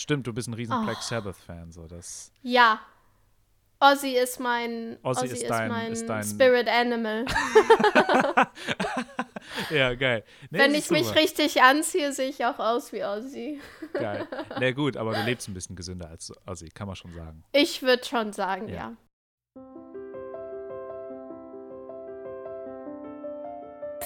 Stimmt, du bist ein riesen oh. Black Sabbath-Fan, so das. Ja. Ozzy ist mein, Ozzy, Ozzy ist, ist, dein, mein ist dein Spirit Animal. ja, geil. Nee, Wenn ich mich richtig anziehe, sehe ich auch aus wie Ozzy. geil. Na nee, gut, aber du lebst ein bisschen gesünder als Ozzy, kann man schon sagen. Ich würde schon sagen, ja. ja.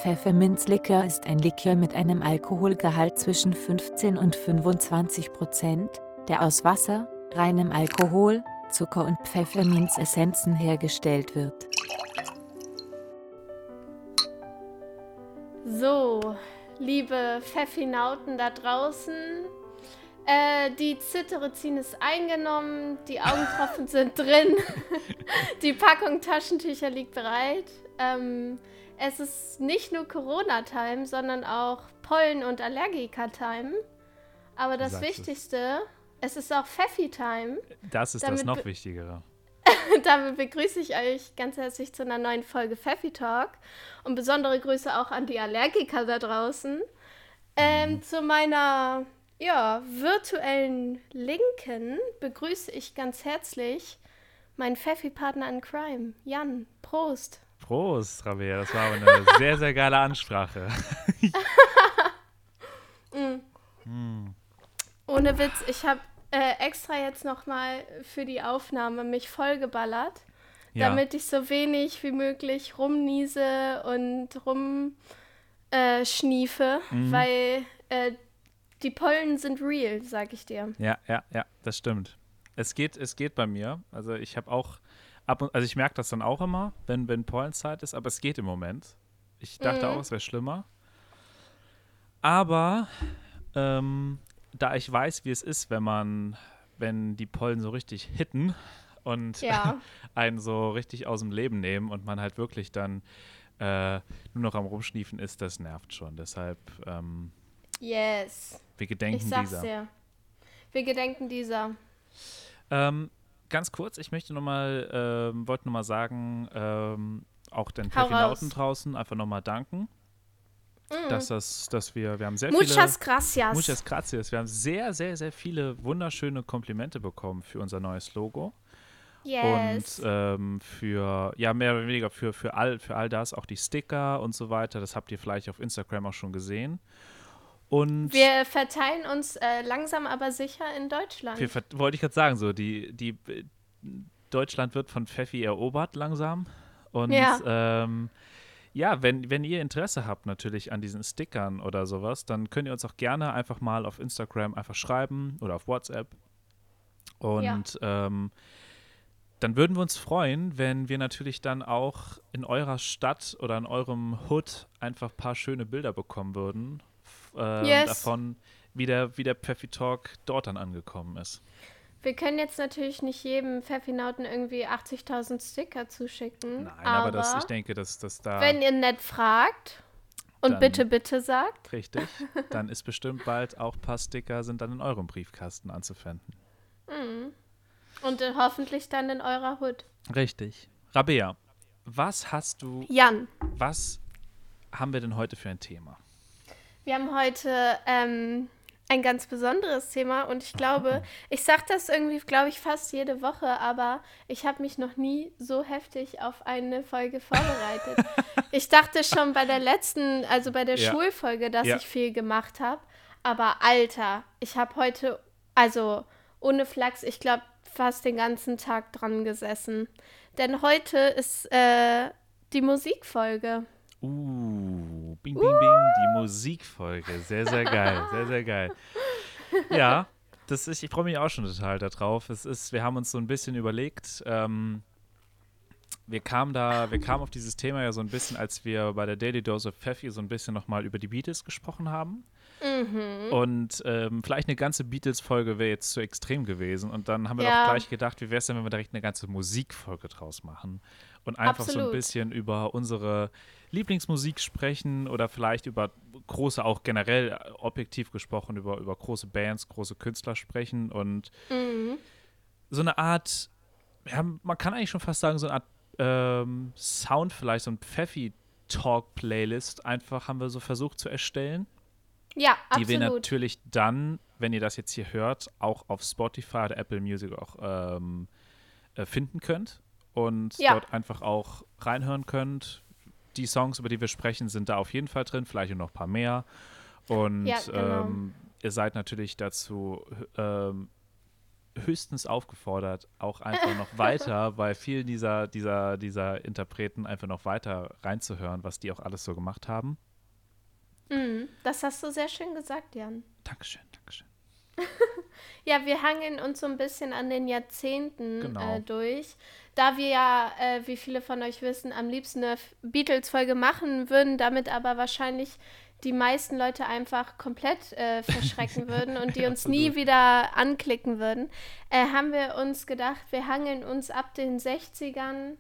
Pfefferminzlikör ist ein Likör mit einem Alkoholgehalt zwischen 15 und 25 Prozent, der aus Wasser, reinem Alkohol, Zucker und Pfefferminzessenzen hergestellt wird. So, liebe Pfeffinauten da draußen, äh, die Zitterizin ist eingenommen, die Augentropfen sind drin, die Packung Taschentücher liegt bereit. Ähm, es ist nicht nur Corona-Time, sondern auch Pollen- und Allergiker-Time. Aber das Sagst Wichtigste, es. es ist auch Pfeffi-Time. Das ist das noch Wichtigere. Damit begrüße ich euch ganz herzlich zu einer neuen Folge Pfeffi Talk und besondere Grüße auch an die Allergiker da draußen. Ähm, mhm. Zu meiner ja, virtuellen Linken begrüße ich ganz herzlich meinen Pfeffi-Partner in Crime, Jan. Prost! Prost, Rabea. Das war aber eine sehr, sehr geile Ansprache. mm. Mm. Ohne Witz, ich habe äh, extra jetzt nochmal für die Aufnahme mich vollgeballert, ja. damit ich so wenig wie möglich rumniese und rumschniefe, äh, mhm. weil äh, die Pollen sind real, sag ich dir. Ja, ja, ja, das stimmt. Es geht, es geht bei mir. Also ich habe auch ab und, also ich merke das dann auch immer, wenn, wenn Pollenzeit ist, aber es geht im Moment. Ich dachte mhm. auch, es wäre schlimmer. Aber ähm, da ich weiß, wie es ist, wenn man, wenn die Pollen so richtig hitten und ja. einen so richtig aus dem Leben nehmen und man halt wirklich dann äh, nur noch am Rumschniefen ist, das nervt schon. Deshalb ähm, Yes. Wir gedenken ich sag's dieser. Dir. Wir gedenken dieser. Ähm, ganz kurz, ich möchte nochmal, ähm, wollte nochmal sagen, ähm, auch den Pfeffinauten draußen einfach nochmal danken. Mm. Dass, das, dass wir, wir haben sehr Muchas viele. Muchas gracias. Muchas gracias. Wir haben sehr, sehr, sehr viele wunderschöne Komplimente bekommen für unser neues Logo. Yes. Und ähm, für, ja, mehr oder weniger für, für, all, für all das, auch die Sticker und so weiter. Das habt ihr vielleicht auf Instagram auch schon gesehen. Und wir verteilen uns äh, langsam aber sicher in Deutschland. Wollte ich gerade sagen, so, die, die Deutschland wird von Pfeffi erobert langsam. Und ja, ähm, ja wenn, wenn ihr Interesse habt natürlich an diesen Stickern oder sowas, dann könnt ihr uns auch gerne einfach mal auf Instagram einfach schreiben oder auf WhatsApp. Und ja. ähm, dann würden wir uns freuen, wenn wir natürlich dann auch in eurer Stadt oder in eurem Hood einfach ein paar schöne Bilder bekommen würden äh, yes. davon, wie der, wie der Pfeffi Talk dort dann angekommen ist. Wir können jetzt natürlich nicht jedem Pfeffinauten irgendwie 80.000 Sticker zuschicken. Nein, aber, aber das, ich denke, dass das da. Wenn ihr nett fragt und dann, bitte, bitte sagt. Richtig, dann ist bestimmt bald auch ein paar Sticker sind dann in eurem Briefkasten anzufinden. Mhm. Und äh, hoffentlich dann in eurer Hut. Richtig. Rabea, was hast du. Jan. Was haben wir denn heute für ein Thema? Wir haben heute ähm, ein ganz besonderes Thema und ich glaube, ich sage das irgendwie, glaube ich, fast jede Woche, aber ich habe mich noch nie so heftig auf eine Folge vorbereitet. ich dachte schon bei der letzten, also bei der ja. Schulfolge, dass ja. ich viel gemacht habe, aber Alter, ich habe heute, also ohne Flachs, ich glaube, fast den ganzen Tag dran gesessen. Denn heute ist äh, die Musikfolge. Uh, bing, bing, bing, die Musikfolge. Sehr, sehr geil. Sehr, sehr geil. Ja, das ist, ich freue mich auch schon total darauf. Es ist, wir haben uns so ein bisschen überlegt, ähm, wir kamen da, wir kamen auf dieses Thema ja so ein bisschen, als wir bei der Daily Dose of Pfeffi so ein bisschen nochmal über die Beatles gesprochen haben. Mhm. Und ähm, vielleicht eine ganze Beatles-Folge wäre jetzt zu extrem gewesen. Und dann haben wir ja. auch gleich gedacht, wie wäre es denn, wenn wir direkt eine ganze Musikfolge draus machen? Und einfach Absolut. so ein bisschen über unsere Lieblingsmusik sprechen oder vielleicht über große, auch generell äh, objektiv gesprochen, über, über große Bands, große Künstler sprechen und mhm. so eine Art, ja, man kann eigentlich schon fast sagen, so eine Art ähm, Sound vielleicht, so ein Pfeffi-Talk-Playlist einfach haben wir so versucht zu erstellen. Ja, absolut. Die wir natürlich dann wenn ihr das jetzt hier hört, auch auf Spotify oder Apple Music auch ähm, äh, finden könnt und Ja. dort einfach auch reinhören könnt. Die Songs, über die wir sprechen, sind da auf jeden Fall drin, vielleicht noch ein paar mehr. Und Ja, genau. ähm, ihr seid natürlich dazu ähm, höchstens aufgefordert, auch einfach noch weiter bei vielen dieser, dieser, dieser Interpreten einfach noch weiter reinzuhören, was die auch alles so gemacht haben. Mhm. Das hast du sehr schön gesagt, Jan. Dankeschön, Dankeschön. Ja, wir hangeln uns so ein bisschen an den Jahrzehnten Genau. äh, durch. Da wir ja, äh, wie viele von euch wissen, am liebsten eine Beatles-Folge machen würden, damit aber wahrscheinlich die meisten Leute einfach komplett äh, verschrecken würden und die uns nie wieder anklicken würden, äh, haben wir uns gedacht, wir hangeln uns ab den 60ern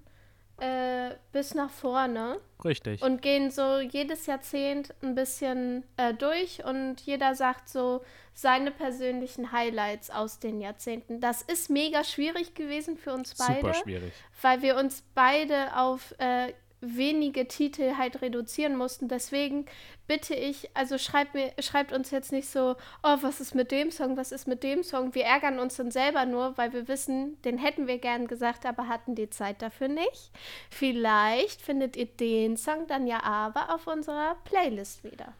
äh, bis nach vorne Richtig. und gehen so jedes Jahrzehnt ein bisschen äh, durch und jeder sagt so seine persönlichen Highlights aus den Jahrzehnten. Das ist mega schwierig gewesen für uns beide, Super schwierig. weil wir uns beide auf äh, wenige Titel halt reduzieren mussten. Deswegen bitte ich, also schreibt mir, schreibt uns jetzt nicht so, oh, was ist mit dem Song, was ist mit dem Song. Wir ärgern uns dann selber nur, weil wir wissen, den hätten wir gern gesagt, aber hatten die Zeit dafür nicht. Vielleicht findet ihr den Song dann ja aber auf unserer Playlist wieder.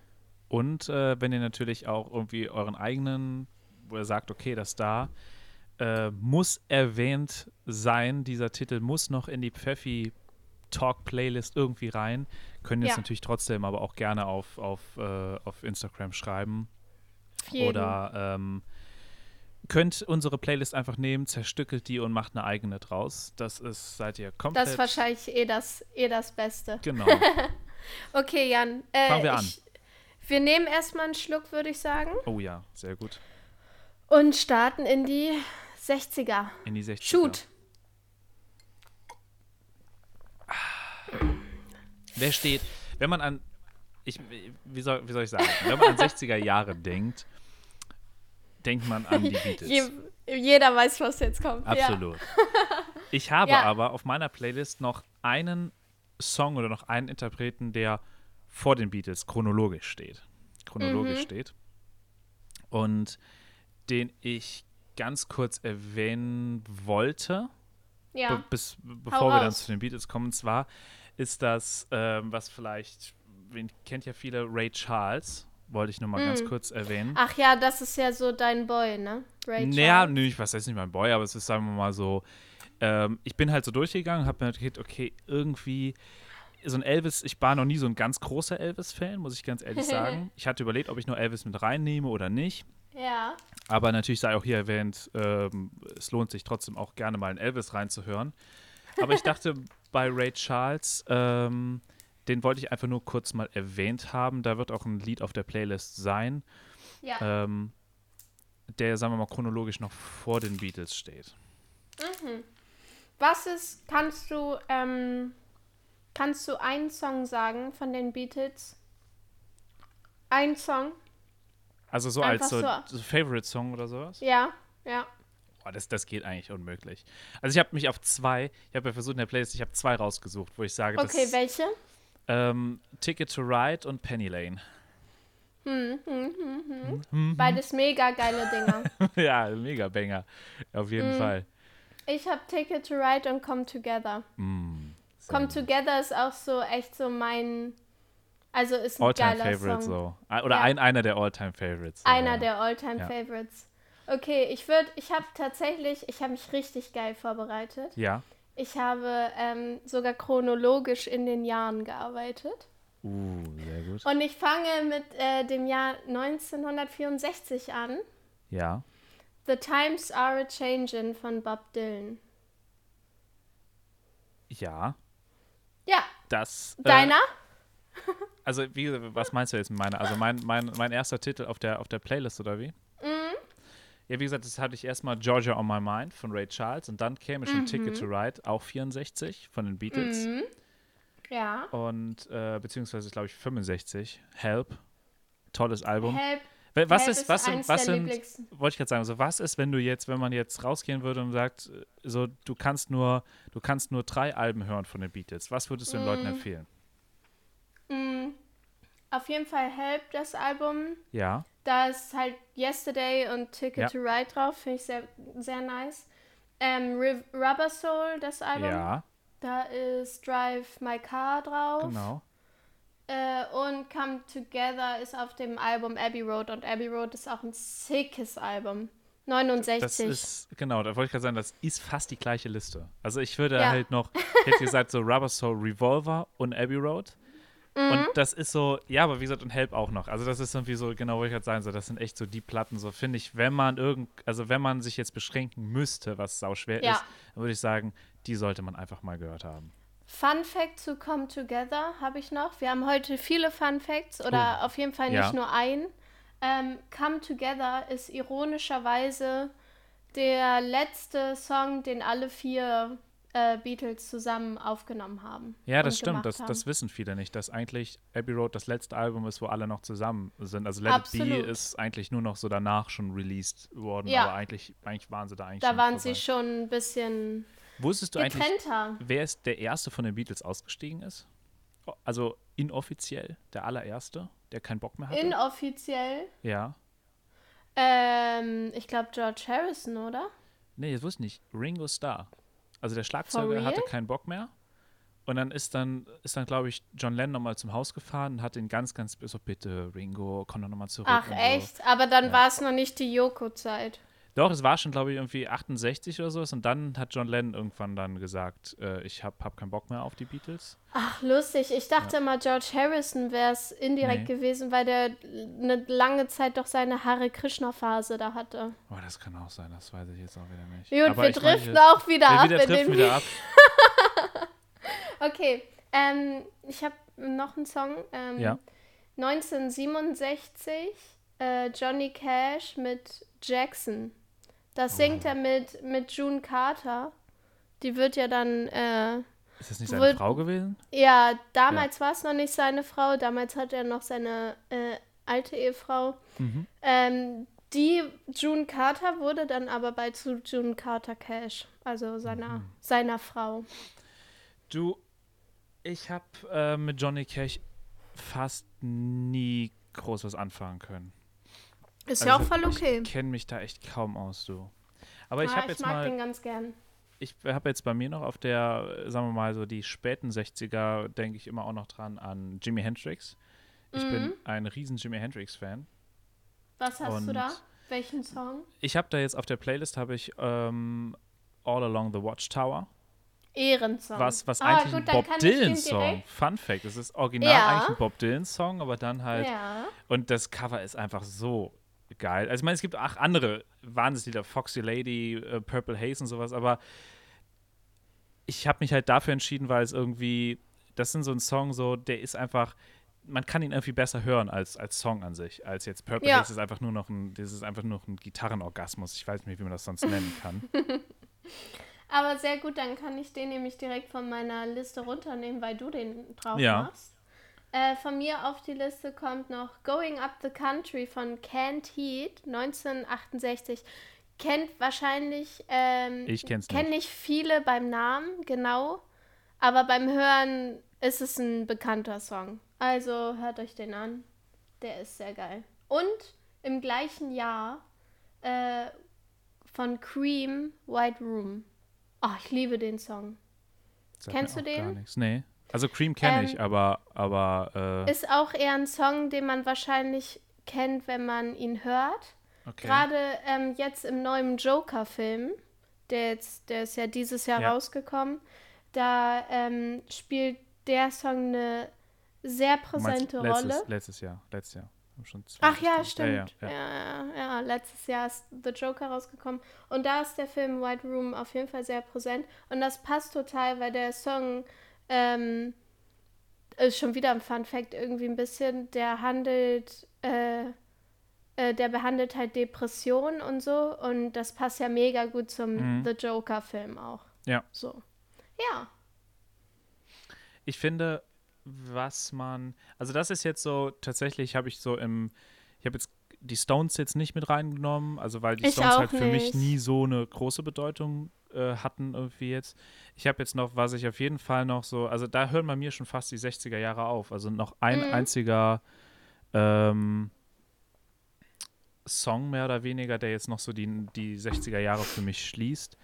Und äh, wenn ihr natürlich auch irgendwie euren eigenen, wo ihr sagt, okay, das da äh, muss erwähnt sein, dieser Titel muss noch in die Pfeffi Talk Playlist irgendwie rein, ihr es Ja. natürlich trotzdem aber auch gerne auf, auf, äh, auf Instagram schreiben. Jeden. Oder ähm, könnt unsere Playlist einfach nehmen, zerstückelt die und macht eine eigene draus. Das ist, seid ihr komplett. das ist wahrscheinlich eh das, eh das Beste. Genau. Okay, Jan. Äh, Fangen wir an. Ich, wir nehmen erstmal einen Schluck, würde ich sagen, Oh ja, sehr gut. und starten in die 60er. In die 60 Shoot. Wer steht, wenn man an, ich, wie, soll, wie soll ich sagen, wenn man an 60er Jahre denkt, denkt man an die Beatles. Je, jeder weiß, was jetzt kommt. Absolut. Ich habe Ja. aber auf meiner Playlist noch einen Song oder noch einen Interpreten, der vor den Beatles chronologisch steht. Chronologisch Mhm. steht. Und den ich ganz kurz erwähnen wollte, Ja. ja. be bis, bevor wir dann raus. zu den Beatles kommen. Und zwar ist das, ähm, was vielleicht, wen kennt ja viele, Ray Charles, wollte ich nur mal ganz Mm. kurz erwähnen. Ach ja, das ist ja so dein Boy, ne? Ray Naja, Charles. nö, ich weiß jetzt nicht mein Boy, aber es ist, sagen wir mal so, ähm, ich bin halt so durchgegangen, habe mir gedacht, okay, irgendwie so ein Elvis, ich war noch nie so ein ganz großer Elvis-Fan, muss ich ganz ehrlich sagen. Ich hatte überlegt, ob ich nur Elvis mit reinnehme oder nicht. Ja. Aber natürlich sei auch hier erwähnt, ähm, es lohnt sich trotzdem auch gerne mal in Elvis reinzuhören. Aber ich dachte, bei Ray Charles, ähm, den wollte ich einfach nur kurz mal erwähnt haben. Da wird auch ein Lied auf der Playlist sein, Ja. ähm, der, sagen wir mal, chronologisch noch vor den Beatles steht. Was ist, kannst du, ähm, kannst du einen Song sagen von den Beatles? Ein Song? Also so Einfach als so, so. so Favorite-Song oder sowas? Ja, ja. Boah, das, das geht eigentlich unmöglich. Also ich habe mich auf zwei, ich habe ja versucht in der Playlist, ich habe zwei rausgesucht, wo ich sage, Okay, das welche? ähm, Ticket to Ride und Penny Lane. Mhm. Beides mega geile Dinger. ja, mega Banger. Auf jeden Fall. Ich habe Ticket to Ride und Come Together. Mm, sehr Come gut. Together ist auch so echt so mein, also ist ein All-Time Favorite Song. so. Ah, Oder Ja. ein, einer der All-Time Favorites. Einer ja. der Alltime Ja. Favorites. Okay, ich würde, ich habe tatsächlich, ich habe mich richtig geil vorbereitet. Ja. Ich habe ähm, sogar chronologisch in den Jahren gearbeitet. Uh, sehr gut. Und ich fange mit äh, dem Jahr 1964 an. Ja. The Times Are a Changin' von Bob Dylan. Ja. Ja, Das. äh, deiner? Also, wie, was meinst du jetzt mit meiner? Also, mein, mein, mein erster Titel auf der, auf der Playlist, oder wie? Mhm. Ja, wie gesagt, das hatte ich erstmal Georgia on My Mind von Ray Charles und dann käme schon Ticket Mhm. to Ride, auch 64 von den Beatles. Ja. Und, äh, beziehungsweise, glaube ich, 65. Help. Tolles Album. Help, Wa- Was Help ist, was sind, was sind, wollte ich gerade sagen, so was ist, wenn du jetzt, wenn man jetzt rausgehen würde und sagt, äh, so du kannst nur, du kannst nur drei Alben hören von den Beatles, was würdest du den Mhm. Leuten empfehlen? Mm, auf jeden Fall Help, das Album. Ja, da ist halt Yesterday und Ticket Ja. to Ride drauf, finde ich sehr, sehr nice. Ähm, Riv- Rubber Soul, das Album, Ja, da ist Drive My Car drauf. genau. Äh, und Come Together ist auf dem Album Abbey Road und Abbey Road ist auch ein sickes Album. 69. Das ist, genau, da wollte ich gerade sagen, das ist fast die gleiche Liste. Also ich würde Ja. halt noch, ich hätte gesagt, so Rubber Soul Revolver und Abbey Road. Mhm. Und das ist so, ja, aber wie gesagt, und Help auch noch. Also das ist irgendwie so, genau, wollte ich gerade sagen, so, das sind echt so die Platten, so finde ich, wenn man irgend, also wenn man sich jetzt beschränken müsste, was sau schwer Ja. ist, dann würde ich sagen, die sollte man einfach mal gehört haben. Fun Fact zu Come Together habe ich noch. Wir haben heute viele Fun Facts oder auf jeden Fall nicht Ja. nur ein. Ähm, Come Together ist ironischerweise der letzte Song, den alle vier äh, Beatles zusammen aufgenommen haben. Ja, das stimmt, das, das wissen viele nicht, dass eigentlich Abbey Road das letzte Album ist, wo alle noch zusammen sind. Also Let It Absolut. Be ist eigentlich nur noch so danach schon released worden, Ja. aber eigentlich, eigentlich waren sie da eigentlich Da waren vorbei. sie schon ein bisschen Wusstest du eigentlich, getrennter. wer ist der Erste von den Beatles ausgestiegen ist? Also inoffiziell, der allererste, der keinen Bock mehr hatte? Inoffiziell. ja. Ähm, ich glaube George Harrison, oder? Nee, das wusste ich nicht. Ringo Starr. Also der Schlagzeuger hatte keinen Bock mehr. Und dann ist dann, ist dann glaube ich, John Lennon nochmal zum Haus gefahren und hat ihn ganz, ganz so, bitte, Ringo, komm doch nochmal zurück. Ach echt? Aber dann Ja. war es noch nicht die Yoko-Zeit. Doch, es war schon, glaube ich, irgendwie 68 oder so. Und dann hat John Lennon irgendwann dann gesagt, äh, ich habe hab keinen Bock mehr auf die Beatles. Ach, lustig. Ich dachte immer, George Harrison wäre es indirekt Nee. gewesen, weil der eine lange Zeit doch seine Hare Krishna-Phase da hatte. Oh, das kann auch sein, das weiß ich jetzt auch wieder nicht. Gut, Aber wir meine, driften jetzt- auch wieder wir ab in driften wieder ab. Okay, ähm, ich habe noch einen Song. Ähm, Ja. 1967, äh, Johnny Cash mit Jackson. Oh. Das singt er mit, mit June Carter. Die wird ja dann, äh, Ist das nicht seine Wohl- Frau gewesen? ja, damals war es noch nicht seine Frau, damals hat er noch seine äh, alte Ehefrau. Mhm. Ähm, die June Carter wurde dann aber bald zu June Carter Cash, also seiner, Mhm. seiner Frau. Du, ich habe äh, mit Johnny Cash fast nie groß was anfangen können. Ist Also ja auch voll okay. Ich kenne mich da echt kaum aus, du. Aber ich Ah, habe jetzt mag mal, den ganz gern. ich habe jetzt bei mir noch auf der, sagen wir mal so die späten 60er, denke ich immer auch noch dran an Jimi Hendrix. Ich bin Mhm. ein riesen Jimi Hendrix-Fan. Was hast du Und- da? Welchen Song? Ich habe da jetzt auf der Playlist habe ich ähm, All Along the Watchtower, Ehrensong. was, was Ah, eigentlich gut, ein Bob Dylan-Song. Fun Fact, es ist original Ja. eigentlich ein Bob Dylan-Song, aber dann halt Ja. Und das Cover ist einfach so geil. Also ich meine, es gibt auch andere Wahnsinnslieder, Foxy Lady, äh, Purple Haze und sowas, aber ich habe mich halt dafür entschieden, weil es irgendwie, das sind so ein Song, so, der ist einfach, man kann ihn irgendwie besser hören als, als Song an sich, als jetzt Purple Ja. Haze ist einfach nur noch ein, das ist einfach nur noch ein Gitarrenorgasmus. Ich weiß nicht, wie man das sonst nennen kann. Aber sehr gut, dann kann ich den nämlich direkt von meiner Liste runternehmen, weil du den drauf Ja. machst. Äh, von mir auf die Liste kommt noch Going Up the Country von Canned Heat 1968. Kennt wahrscheinlich, ähm, Ich kenn's kenn nicht. nicht viele beim Namen, genau. Aber beim Hören ist es ein bekannter Song. Also hört euch den an. Der ist sehr geil. Und im gleichen Jahr äh, von Cream White Room. Oh, ich liebe den Song. Kennst du auch Gar den? nichts. Nee. Also Cream kenne Ähm, ich, aber, aber äh, Ist auch eher ein Song, den man wahrscheinlich kennt, wenn man ihn hört. okay. Gerade ähm, jetzt im neuen Joker-Film, der, jetzt- der ist ja dieses Jahr Ja. rausgekommen, da ähm, spielt der Song eine sehr präsente letztes, Rolle. Letztes Jahr, letztes Jahr. Ach ja, stimmt. Ja, Ja, ja, ja, ja. letztes Jahr ist The Joker rausgekommen. Und da ist der Film White Room auf jeden Fall sehr präsent. Und das passt total, weil der Song ähm, ist schon wieder ein Fun Fact irgendwie ein bisschen, der handelt, äh, äh, der behandelt halt Depressionen und so. Und das passt ja mega gut zum Mhm. The Joker-Film auch. Ja. So. Ja. Ich finde, was man, also das ist jetzt so, tatsächlich habe ich so im, ich habe jetzt die Stones jetzt nicht mit reingenommen, also weil die Ich Stones halt für mich nicht. nie so eine große Bedeutung äh, hatten irgendwie jetzt. Ich habe jetzt noch, was ich auf jeden Fall noch so, also da hören bei mir schon fast die 60er Jahre auf, also noch ein Mhm. einziger ähm, Song mehr oder weniger, der jetzt noch so die, die 60er Jahre für mich schließt,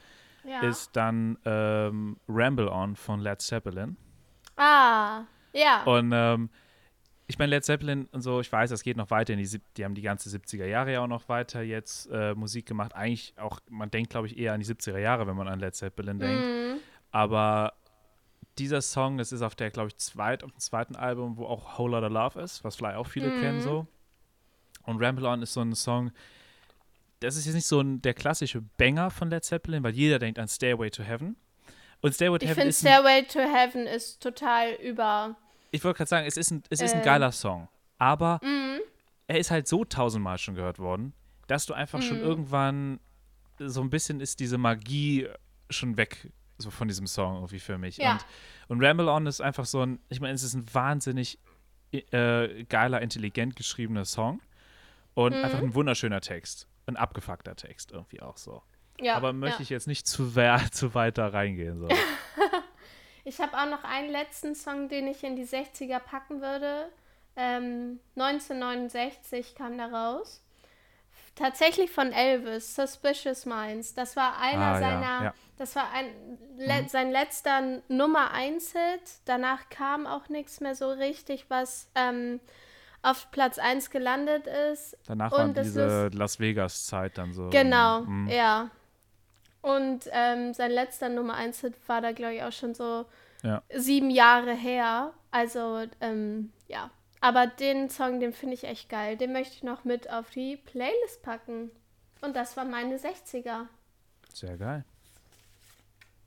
Ja. ist dann ähm, Ramble On von Led Zeppelin. ah, ja. Und ähm, ich meine, Led Zeppelin und so, ich weiß, das geht noch weiter in die, sieb- die haben die ganze 70er Jahre ja auch noch weiter jetzt äh, Musik gemacht. Eigentlich auch, man denkt, glaube ich, eher an die 70er Jahre, wenn man an Led Zeppelin denkt. Mhm. Aber dieser Song, das ist auf der, glaube ich, zweit, auf dem zweiten Album, wo auch Whole Lotta Love ist, was vielleicht auch viele Mhm. kennen so. Und Ramble On ist so ein Song, das ist jetzt nicht so ein, der klassische Banger von Led Zeppelin, weil jeder denkt an Stairway to Heaven. Und Stairway to Ich Heaven finde ist ein, Stairway to Heaven ist total über. Ich wollte gerade sagen, es ist ein, es ist ein Ähm. geiler Song. Aber Mhm. er ist halt so tausendmal schon gehört worden, dass du einfach schon Mhm. irgendwann so ein bisschen ist diese Magie schon weg so von diesem Song irgendwie für mich. Ja. Und, und Ramble On ist einfach so ein, ich meine, es ist ein wahnsinnig äh, geiler, intelligent geschriebener Song und Mhm. einfach ein wunderschöner Text. Ein abgefuckter Text irgendwie auch so. Ja, Aber möchte ja. ich jetzt nicht zu, zu weit da reingehen. So. Ich habe auch noch einen letzten Song, den ich in die 60er packen würde. Ähm, 1969 kam der raus. Tatsächlich von Elvis, Suspicious Minds. Das war einer Ah, ja, seiner, ja. das war ein, le sein letzter Nummer 1 Hit. Danach kam auch nichts mehr so richtig, was ähm, auf Platz 1 gelandet ist. Danach war diese Las Vegas-Zeit dann so. Genau, Mhm. ja. Und ähm, sein letzter Nummer 1 Hit war da, glaube ich, auch schon so Ja. sieben Jahre her. Also, ähm, ja. Aber den Song, den finde ich echt geil. Den möchte ich noch mit auf die Playlist packen. Und das war meine 60er. Sehr geil.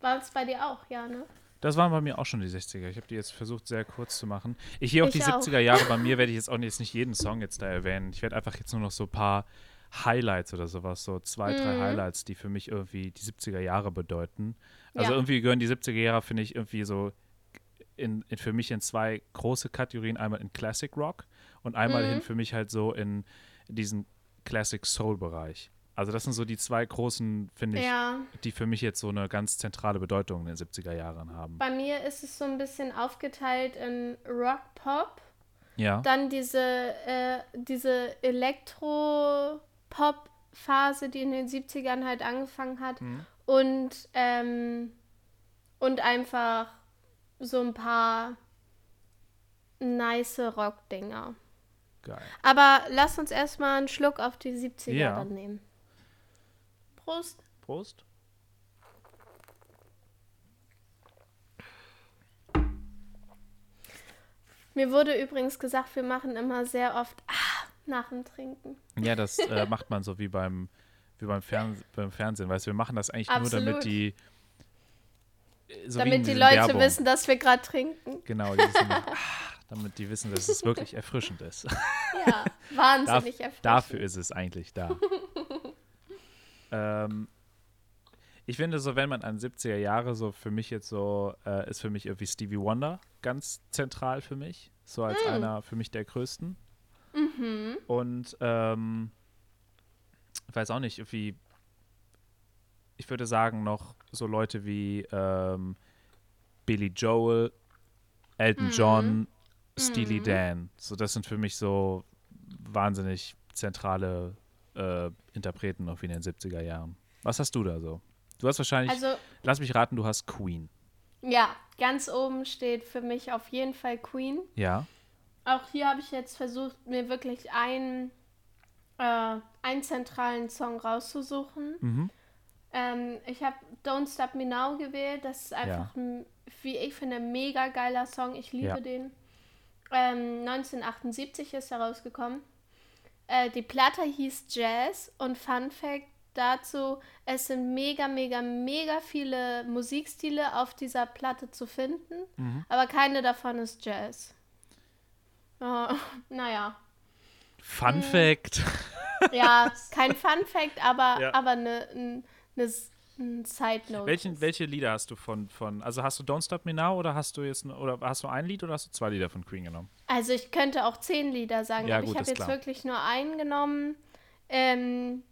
War es bei dir auch, ja, ne? Das waren bei mir auch schon die 60er. Ich habe die jetzt versucht, sehr kurz zu machen. Ich gehe auch Ich die auch. 70er Jahre. Bei mir werde ich jetzt auch jetzt nicht jeden Song jetzt da erwähnen. Ich werde einfach jetzt nur noch so ein paar Highlights oder sowas, so zwei, drei Mhm. Highlights, die für mich irgendwie die 70er Jahre bedeuten. Also Ja. irgendwie gehören die 70er Jahre, finde ich, irgendwie so in, in, für mich in zwei große Kategorien. Einmal in Classic Rock und einmal Mhm. hin für mich halt so in diesen Classic Soul-Bereich. Also das sind so die zwei großen, finde ich, Ja. die für mich jetzt so eine ganz zentrale Bedeutung in den 70er Jahren haben. Bei mir ist es so ein bisschen aufgeteilt in Rock, Pop. Ja. Dann diese, äh, diese Elektro-Pop-Phase, die in den 70ern halt angefangen hat. Mhm. Und, ähm, und einfach so ein paar nice Rock-Dinger. Geil. Aber lass uns erstmal einen Schluck auf die 70er Ja. dann nehmen. Prost. Prost. Mir wurde übrigens gesagt, wir machen immer sehr oft ah, nach dem Trinken. Ja, das äh, macht man so wie beim, wie beim, Fern beim Fernsehen. Weißt du, wir machen das eigentlich nur, damit Absolut. die. äh, So damit die Leute Werbung. wissen, dass wir gerade trinken. Genau, dieses immer, ah, damit die wissen, dass es wirklich erfrischend ist. Ja, wahnsinnig Darf, erfrischend. dafür ist es eigentlich da. ähm, ich finde so, wenn man an 70er Jahre so für mich jetzt so, äh, ist für mich irgendwie Stevie Wonder ganz zentral für mich. So als Mm. einer für mich der größten. Mhm. Und ähm, ich weiß auch nicht, irgendwie, ich würde sagen, noch so Leute wie ähm, Billy Joel, Elton Mhm. John, Steely Mhm. Dan. So, das sind für mich so wahnsinnig zentrale äh, Interpreten irgendwie in den 70er Jahren. Was hast du da so? Du hast wahrscheinlich, Also, lass mich raten, du hast Queen. ja, ganz oben steht für mich auf jeden Fall Queen. Ja. Auch hier habe ich jetzt versucht, mir wirklich einen, äh, einen zentralen Song rauszusuchen. Mhm. Ähm, ich habe Don't Stop Me Now gewählt. Das ist einfach, ein, wie ich finde, ein mega geiler Song. Ich liebe Ja. den. Ähm, 1978 ist er rausgekommen. Äh, die Platte hieß Jazz und Fun Fact dazu, es sind mega, mega, mega viele Musikstile auf dieser Platte zu finden, Mhm. aber keine davon ist Jazz. Oh, naja. Fun Mhm. Fact. Ja, kein Fun Fact, aber, Ja. aber eine ne, ne, ne Side Note. Welchen, welche Lieder hast du von, von, also hast du Don't Stop Me Now oder hast du jetzt, oder hast du ein Lied oder hast du zwei Lieder von Queen genommen? Also ich könnte auch zehn Lieder sagen, Ja, aber gut, ich habe jetzt klar. wirklich nur einen genommen. Ähm,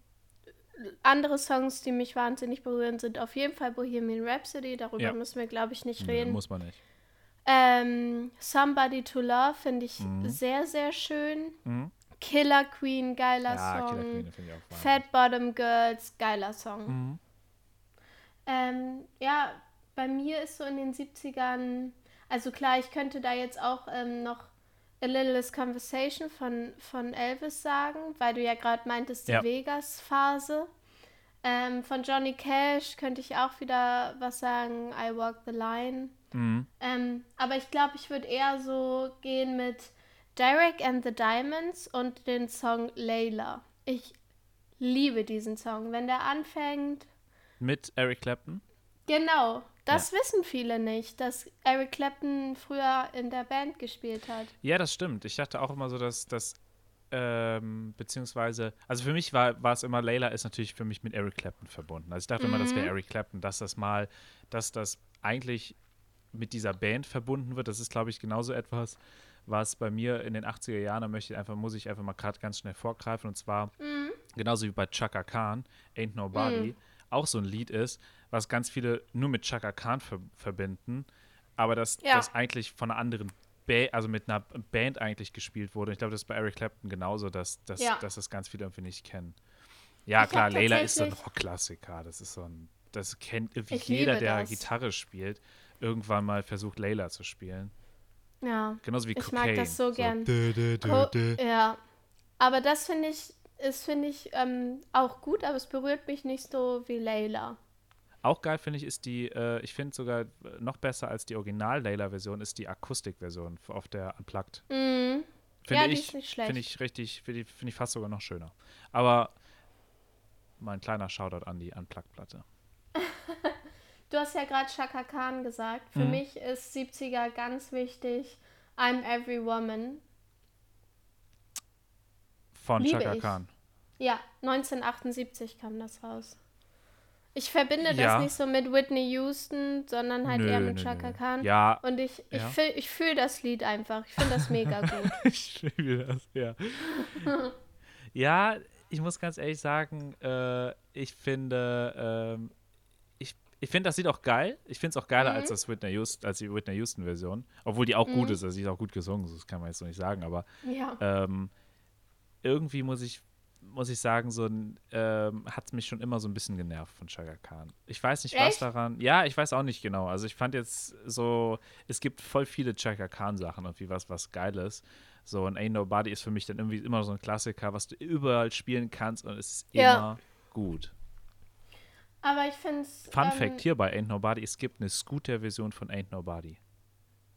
andere Songs, die mich wahnsinnig berühren, sind auf jeden Fall Bohemian Rhapsody. Darüber Ja. müssen wir, glaube ich, nicht Nee, reden. muss man nicht. Ähm, Somebody to Love finde ich Mhm. sehr, sehr schön. Mhm. Killer Queen, geiler ja, Song. Queen. Fat Bottom Girls, geiler Song. Mhm. Ähm, ja, bei mir ist so in den 70ern, also klar, ich könnte da jetzt auch ähm, noch A Littlest Conversation von, von Elvis sagen, weil du ja gerade meintest, die Ja. Vegas-Phase. Ähm, von Johnny Cash könnte ich auch wieder was sagen, I Walk the Line. Mhm. Ähm, aber ich glaube, ich würde eher so gehen mit Derek and the Diamonds und den Song Layla. Ich liebe diesen Song. Wenn der anfängt, Mit Eric Clapton. genau, das wissen viele nicht, dass Eric Clapton früher in der Band gespielt hat. Ja, das stimmt. Ich dachte auch immer so, dass das, ähm, beziehungsweise, also für mich war, war es immer, Layla ist natürlich für mich mit Eric Clapton verbunden. Also ich dachte immer, das wäre Eric Clapton, dass das mal, dass das eigentlich mit dieser Band verbunden wird. Das ist, glaube ich, genauso etwas, was bei mir in den 80er Jahren, da möchte ich einfach, muss ich einfach mal gerade ganz schnell vorgreifen, und zwar genauso wie bei Chaka Khan, Ain't Nobody, auch so ein Lied ist, was ganz viele nur mit Chaka Khan ver verbinden, aber das, Ja. das eigentlich von einer anderen Band, also mit einer Band eigentlich gespielt wurde. Ich glaube, das ist bei Eric Clapton genauso, dass, dass, Ja. dass das ganz viele irgendwie nicht kennen. Ja, Ich klar, Layla ist so ein Rockklassiker. Das ist so ein, das kennt irgendwie Ich jeder, der das. Gitarre spielt, irgendwann mal versucht, Layla zu spielen. Ja. Genauso wie Ich Cocaine. mag das so gern. dö, dö, dö, ja. Aber das finde ich, ist, finde ich, ähm, auch gut, aber es berührt mich nicht so wie Layla. Auch geil finde ich ist die, äh, ich finde sogar noch besser als die Original-Layla-Version ist die Akustik-Version auf der Unplugged. Mhm. Finde Ja, die ich, ist nicht schlecht. Finde ich richtig, finde ich, finde ich fast sogar noch schöner. Aber mein kleiner Shoutout an die Unplugged-Platte. Du hast ja gerade Chaka Khan gesagt. Für Mhm. mich ist 70er ganz wichtig. I'm Every Woman. Von Liebe Chaka ich. Khan. Ja, 1978 kam das raus. Ich verbinde Ja. das nicht so mit Whitney Houston, sondern halt Nö, eher mit nö, Chaka. Khan. Ja, Und ich, ich, Ja. fühl, fühle das Lied einfach. Ich finde das mega gut. ich fühle das, ja. ja, ich muss ganz ehrlich sagen, äh, ich finde, ähm, ich, finde das Lied auch geil. Ich finde es auch geiler Mhm. als, das Whitney Houston, als die Whitney Houston-Version. Obwohl die auch gut ist, also sie ist auch gut gesungen, das kann man jetzt so nicht sagen, aber Ja. ähm, irgendwie muss ich, muss ich sagen, so ähm, hat es mich schon immer so ein bisschen genervt von Chaka Khan. Ich weiß nicht, was Echt? daran. Ja, ich weiß auch nicht genau. Also ich fand jetzt so, es gibt voll viele Chaka Khan-Sachen irgendwie was, was geil ist. So ein Ain't Nobody ist für mich dann irgendwie immer so ein Klassiker, was du überall spielen kannst und es ist immer Ja. gut. Aber ich finde es. Fun ähm, Fact hier bei Ain't Nobody, es gibt eine Scooter-Version von Ain't Nobody.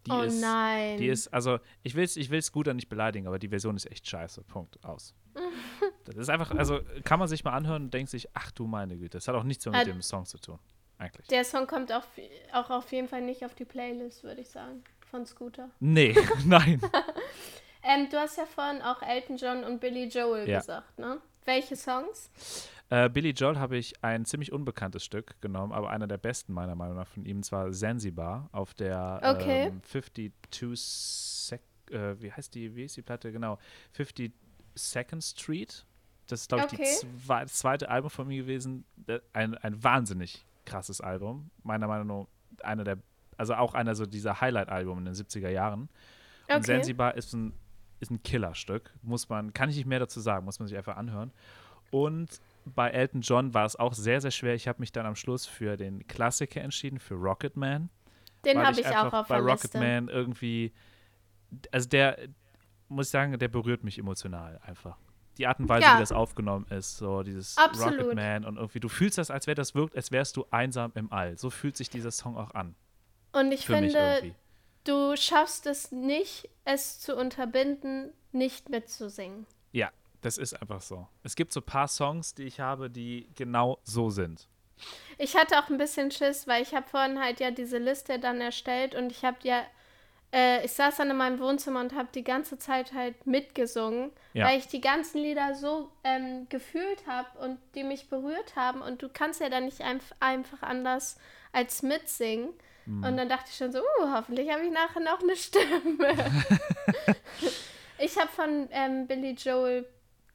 Die oh ist, nein. die ist, also ich will ich will Scooter nicht beleidigen, aber die Version ist echt scheiße. Punkt. Aus. das ist einfach, also kann man sich mal anhören und denkt sich, ach du meine Güte, das hat auch nichts mehr mit Äh, dem Song zu tun. Eigentlich. Der Song kommt auch, auch auf jeden Fall nicht auf die Playlist, würde ich sagen, von Scooter. Nee, nein. Ähm, du hast ja vorhin auch Elton John und Billy Joel Ja. gesagt, ne? Welche Songs? Äh, Billy Joel habe ich ein ziemlich unbekanntes Stück genommen, aber einer der besten meiner Meinung nach von ihm, und zwar Zanzibar auf der Okay. ähm, 52 Sec äh, wie heißt die, wie ist die Platte? Genau, 52nd Street. Das ist, glaube ich, Okay. die zwe das zweite Album von mir gewesen. Äh, Ein, ein wahnsinnig krasses Album. Meiner Meinung nach einer der, also auch einer so dieser Highlight-Album in den 70er Jahren. Und Okay. Zanzibar ist ein, ist ein Killerstück. Muss man, kann ich nicht mehr dazu sagen, muss man sich einfach anhören. Und bei Elton John war es auch sehr, sehr schwer. Ich habe mich dann am Schluss für den Klassiker entschieden, für Rocket Man. Den habe ich, auch einfach auf bei Rocket. Man irgendwie, also der, muss ich sagen, der berührt mich emotional einfach. Die Art und Weise, Ja. wie das aufgenommen ist, so dieses Absolut. Rocket Man und irgendwie, du fühlst das, als wäre das wirkt, als wärst du einsam im All. So fühlt sich dieser Song auch an. Und ich finde, du schaffst es nicht, es zu unterbinden, nicht mitzusingen. Ja, das ist einfach so. Es gibt so ein paar Songs, die ich habe, die genau so sind. Ich hatte auch ein bisschen Schiss, weil ich habe vorhin halt ja diese Liste dann erstellt und ich habe ja, äh, ich saß dann in meinem Wohnzimmer und habe die ganze Zeit halt mitgesungen, Ja. weil ich die ganzen Lieder so ähm, gefühlt habe und die mich berührt haben und du kannst ja dann nicht einf einfach anders als mitsingen. Mhm. Und dann dachte ich schon so, uh, hoffentlich habe ich nachher noch eine Stimme. ich habe von ähm, Billy Joel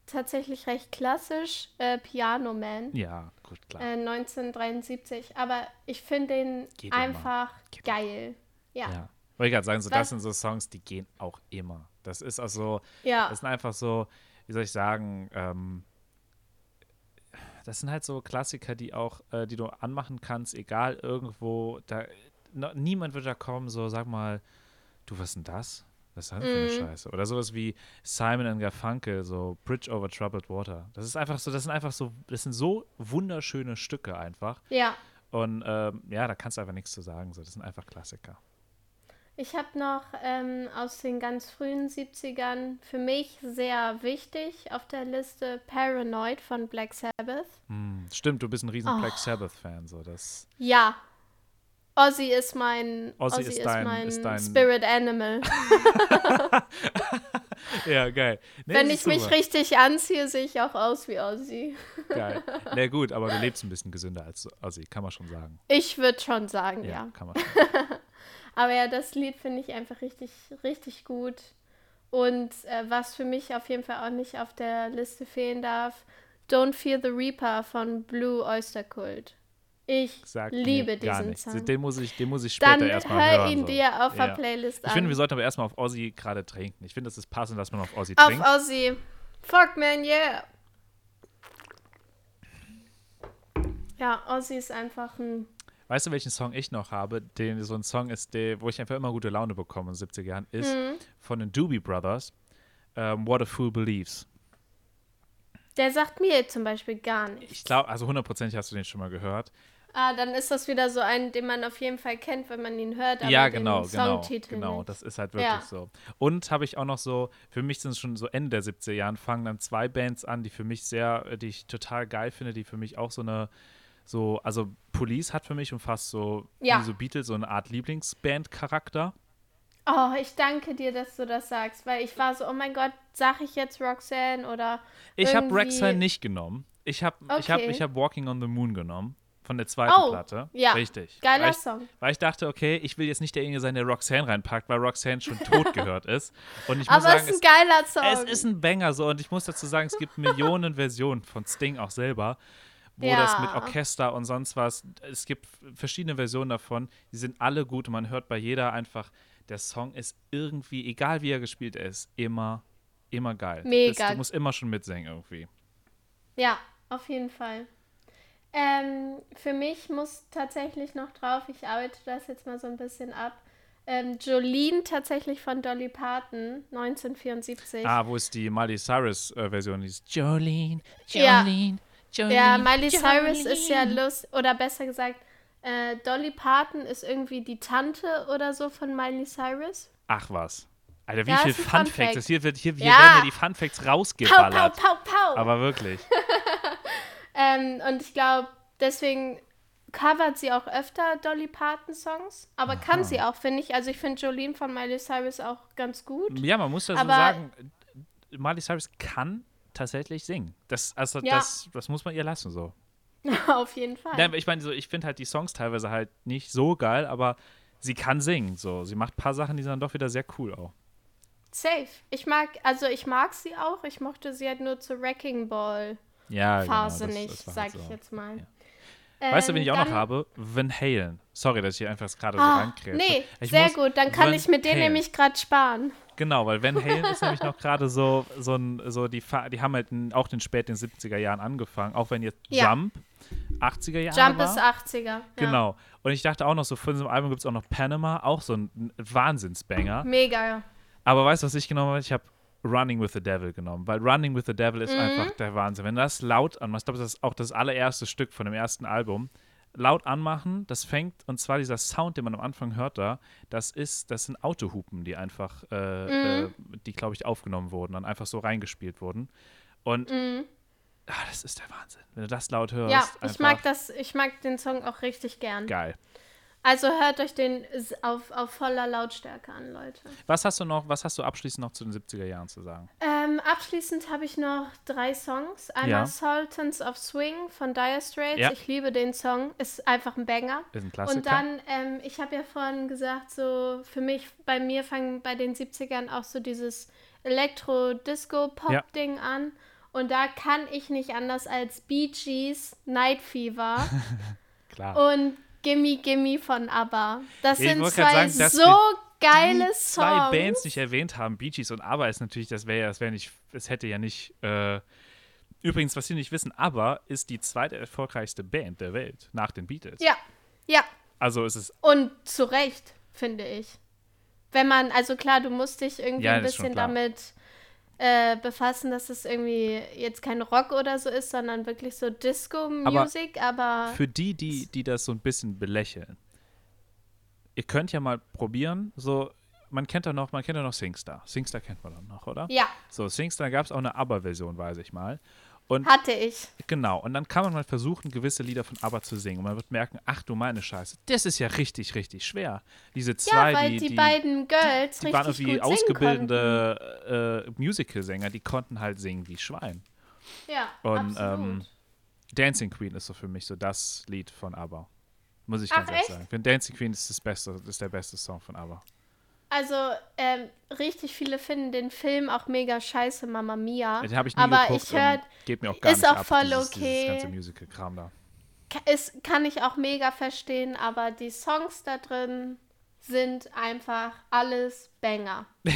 tatsächlich recht klassisch äh, Piano Man. Ja, gut, klar. Äh, 1973, aber ich finde den Geht einfach geil. Ja. Ja. Wollte ich gerade sagen, so, Was- das sind so Songs, die gehen auch immer. Das ist also, Ja. das sind einfach so, wie soll ich sagen, ähm, das sind halt so Klassiker, die auch, äh, die du anmachen kannst, egal irgendwo, da no, niemand wird da kommen, so sag mal, du, was ist denn das? Was ist das denn für eine Mhm. Scheiße? Oder sowas wie Simon and Garfunkel, so Bridge over Troubled Water. Das ist einfach so, das sind einfach so, das sind so wunderschöne Stücke einfach. Ja. Und ähm, ja, da kannst du einfach nichts zu sagen. So. Das sind einfach Klassiker. Ich habe noch ähm, aus den ganz frühen 70ern für mich sehr wichtig auf der Liste Paranoid von Black Sabbath. Hm, stimmt, du bist ein riesen Oh. Black Sabbath-Fan. So. Das, Ja. Ozzy ist mein, Ozzy Ozzy ist ist dein- mein ist dein- Spirit Animal. ja, geil. Nee, Wenn ich mich richtig anziehe, sehe ich auch aus wie Ozzy. Geil. Na gut, aber du lebst ein bisschen gesünder als Ozzy, kann man schon sagen. Ich würde schon sagen, Ja, ja. kann man. Aber ja, das Lied finde ich einfach richtig, richtig gut. Und äh, was für mich auf jeden Fall auch nicht auf der Liste fehlen darf, Don't Fear the Reaper von Blue Oyster Cult. Ich Sagt liebe diesen nichts. Song. Den muss ich, den muss ich später Dann erstmal hör hören. ihn so. dir auf Ja. der Playlist Ich an. finde, wir sollten aber erstmal auf Ozzy gerade trinken. Ich finde, es ist passend, dass man auf Ozzy auf trinkt. Ozzy. Fuck man, yeah. Ja, Ozzy ist einfach ein. Weißt du, welchen Song ich noch habe? Den so ein Song ist, der, wo ich einfach immer gute Laune bekomme in den 70er Jahren, ist Mhm. von den Doobie Brothers. ähm, What a Fool Believes. Der sagt mir zum Beispiel gar nichts. Ich glaube, also hundertprozentig hast du den schon mal gehört. Ah, dann ist das wieder so ein, den man auf jeden Fall kennt, wenn man ihn hört. Aber ja, genau, genau, genau. nicht. Das ist halt wirklich Ja. so. Und habe ich auch noch so, für mich sind es schon so Ende der 70er Jahren, fangen dann zwei Bands an, die für mich sehr, äh, die ich total geil finde, die für mich auch so eine, so, also Police hat für mich und fast so, Ja. wie so Beatles, so eine Art Lieblingsband-Charakter. Oh, ich danke dir, dass du das sagst, weil ich war so, oh mein Gott, sag ich jetzt Roxanne oder Ich habe Roxanne nicht genommen. Ich habe ich hab, Okay. ich hab Walking on the Moon genommen. Von der zweiten Oh, Platte. ja. Richtig. Geiler weil ich, Song. Weil ich dachte, okay, ich will jetzt nicht derjenige sein, der Roxanne reinpackt, weil Roxanne schon tot gehört ist. Und ich muss Aber sagen, es ist ein geiler Song. es ist ein Banger so. Und ich muss dazu sagen, es gibt Millionen Versionen von Sting auch selber, wo Ja. das mit Orchester und sonst was, es gibt verschiedene Versionen davon, die sind alle gut und man hört bei jeder einfach, der Song ist irgendwie, egal wie er gespielt ist, immer, immer geil. Mega. Das, du musst immer schon mitsingen irgendwie. Ja, auf jeden Fall. Ähm, für mich muss tatsächlich noch drauf, ich arbeite das jetzt mal so ein bisschen ab. Ähm, Jolene tatsächlich von Dolly Parton, 1974. Ah, wo ist die Miley Cyrus-Version? Die ist Jolene, Ja. Jolene, Jolene. ja, Miley Cyrus ist ja Jolene. lust, oder besser gesagt, äh, Dolly Parton ist irgendwie die Tante oder so von Miley Cyrus. Ach was. Alter, wie Ja, viel Fun Fun Facts. Fact. Hier wird, hier, hier Ja. werden ja die Fun Facts Pau, pau, rausgeballert. pau, pau. Aber wirklich. Ähm, und ich glaube, deswegen covert sie auch öfter Dolly Parton Songs, aber kann sie auch, finde ich. Also ich finde Jolene von Miley Cyrus auch ganz gut. Ja, man muss dazu Aber- sagen, Miley Cyrus kann tatsächlich singen. Das, also Ja. das, das muss man ihr lassen so. Auf jeden Fall. Ja, ich meine, so, ich finde halt die Songs teilweise halt nicht so geil, aber sie kann singen. So. Sie macht ein paar Sachen, die sind dann doch wieder sehr cool auch. Safe. Ich mag, also ich mag sie auch. Ich mochte sie halt nur zur Wrecking Ball Ja, Phase genau, das- nicht, sag halt ich so. jetzt mal. Ja. Weißt du, wen Ähm, ich auch noch dann- habe? Van Halen. Sorry, dass ich hier einfach gerade so Ah, reinkrätsche. nee, Ich sehr gut. Dann kann Van ich mit denen Halen. nämlich gerade sparen. Genau, weil Van Halen ist nämlich noch gerade so, so ein, so die, die haben halt auch in späten 70er Jahren angefangen, auch wenn jetzt Ja. Jump 80er Jahre Jump war. ist 80er. Ja. Genau. Und ich dachte auch noch so, von diesem Album gibt es auch noch Panama, auch so ein Wahnsinnsbanger. Mega, ja. Aber weißt du, was ich genommen habe? Ich habe Running with the Devil genommen, weil Running with the Devil ist Mhm. einfach der Wahnsinn. Wenn du das laut anmachst, ich glaube, das ist auch das allererste Stück von dem ersten Album, laut anmachen, das fängt, und zwar dieser Sound, den man am Anfang hört da, das ist, das sind Autohupen, die einfach, äh, Mhm. äh, die, glaube ich, aufgenommen wurden, dann einfach so reingespielt wurden. Und Mhm. ah, das ist der Wahnsinn. Wenn du das laut hörst, Ja, ich mag das, ich mag den Song auch richtig gern. geil. Also hört euch den auf, auf voller Lautstärke an, Leute. Was hast du noch, was hast du abschließend noch zu den 70er Jahren zu sagen? Ähm, abschließend habe ich noch drei Songs. Einmal Ja. Sultans of Swing von Dire Straits. Ja. Ich liebe den Song. Ist einfach ein Banger. Ist ein Klassiker. Und dann, ähm, ich habe ja vorhin gesagt, so für mich, bei mir fangen bei den 70ern auch so dieses Elektro-Disco-Pop-Ding an. Und da kann ich nicht anders als Bee Gees Night Fever. Klar. Und Gimme Gimme von ABBA. Das Ja, sind zwei sagen, so wir geile die Songs. zwei Bands nicht erwähnt haben, Bee Gees und ABBA, ist natürlich, das wäre ja, das wäre nicht, es hätte ja nicht, äh, übrigens, was Sie nicht wissen, ABBA ist die zweite erfolgreichste Band der Welt nach den Beatles. Ja, ja. Also es ist, Und zu Recht, finde ich. Wenn man, also klar, du musst dich irgendwie Ja, ein bisschen damit äh, befassen, dass es irgendwie jetzt kein Rock oder so ist, sondern wirklich so Disco-Music, aber, für die, die, die das so ein bisschen belächeln, ihr könnt ja mal probieren, so, man kennt doch noch, man kennt doch noch Singstar. Singstar kennt man doch noch, oder? ja, So, Singstar gab es auch eine ABBA-Version, weiß ich mal. Und hatte ich. Genau, und dann kann man mal versuchen, gewisse Lieder von ABBA zu singen. Und man wird merken, ach du meine Scheiße, das ist ja richtig, richtig schwer. Diese Ja, zwei, weil die, die, die, beiden Girls die waren richtig irgendwie ausgebildete äh, Musical-Sänger, die konnten halt singen wie Schwein. Ja, Und ähm, Dancing Queen ist so für mich so das Lied von ABBA. Muss ich Ach, ganz ehrlich echt? sagen. Dancing Queen ist das beste, ist der beste Song von ABBA. Also, ähm, richtig viele finden den Film auch mega scheiße, Mama Mia. Den habe ich nie aber geguckt ich hör, und geht mir auch gar ist nicht auch ab, voll dieses, okay. dieses ganze Musical-Kram da. Ist, kann ich auch mega verstehen, aber die Songs da drin sind einfach alles Banger.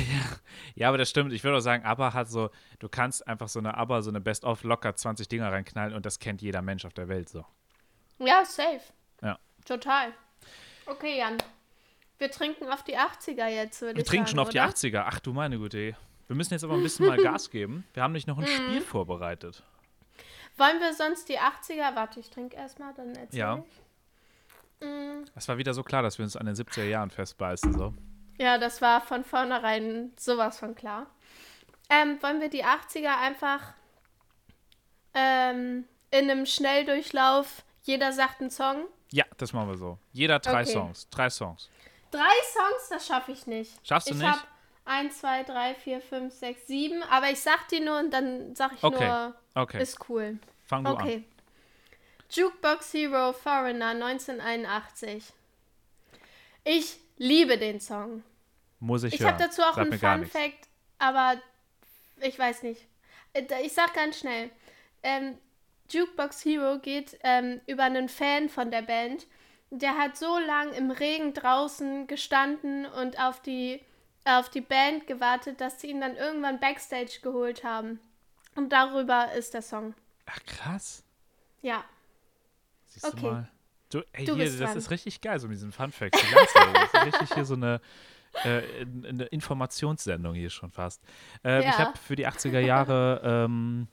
Ja, aber das stimmt. Ich würde auch sagen, ABBA hat so, du kannst einfach so eine ABBA, so eine Best-of locker 20 Dinger reinknallen und das kennt jeder Mensch auf der Welt so. Ja, safe. Ja. Total. Okay, Jan. Wir trinken auf die 80er jetzt, würde Wir ich trinken sagen, schon auf die oder? 80er. Ach du meine Güte. Wir müssen jetzt aber ein bisschen mal Gas geben. Wir haben nämlich noch ein Mhm. Spiel vorbereitet. Wollen wir sonst die 80er? Warte, ich trinke erstmal, dann erzähl Ja. ich. Mm, Es war wieder so klar, dass wir uns an den 70er Jahren festbeißen. So. Ja, das war von vornherein sowas von klar. Ähm, wollen wir die 80er einfach ähm, in einem Schnelldurchlauf, jeder sagt einen Song? Ja, das machen wir so. Jeder drei Okay. Songs. Drei Songs. Drei Songs, das schaffe ich nicht. Schaffst du ich nicht? habe 1, 2, 3, 4, 5, 6, 7, aber ich sag die nur und dann sag ich Okay. nur, Okay, ist cool. fang du Okay. Jukebox Hero Foreigner 1981. Ich liebe den Song. an. Muss ich, Ich habe dazu auch Sag einen Fun. Fact, aber ich weiß nicht. Äh, Ich sag ganz schnell. Ähm, Jukebox Hero geht ähm, über einen Fan von der Band. Der hat so lang im Regen draußen gestanden und auf die, auf die Band gewartet, dass sie ihn dann irgendwann Backstage geholt haben. Und darüber ist der Song. Ach, krass. Ja. Siehst Okay. du mal. Du, ey, Du hier, das dran. ist richtig geil, so mit diesen Fun Facts. Das ist richtig hier so eine, äh, eine Informationssendung hier schon fast. Ich Ja. habe für die 80er Jahre ähm,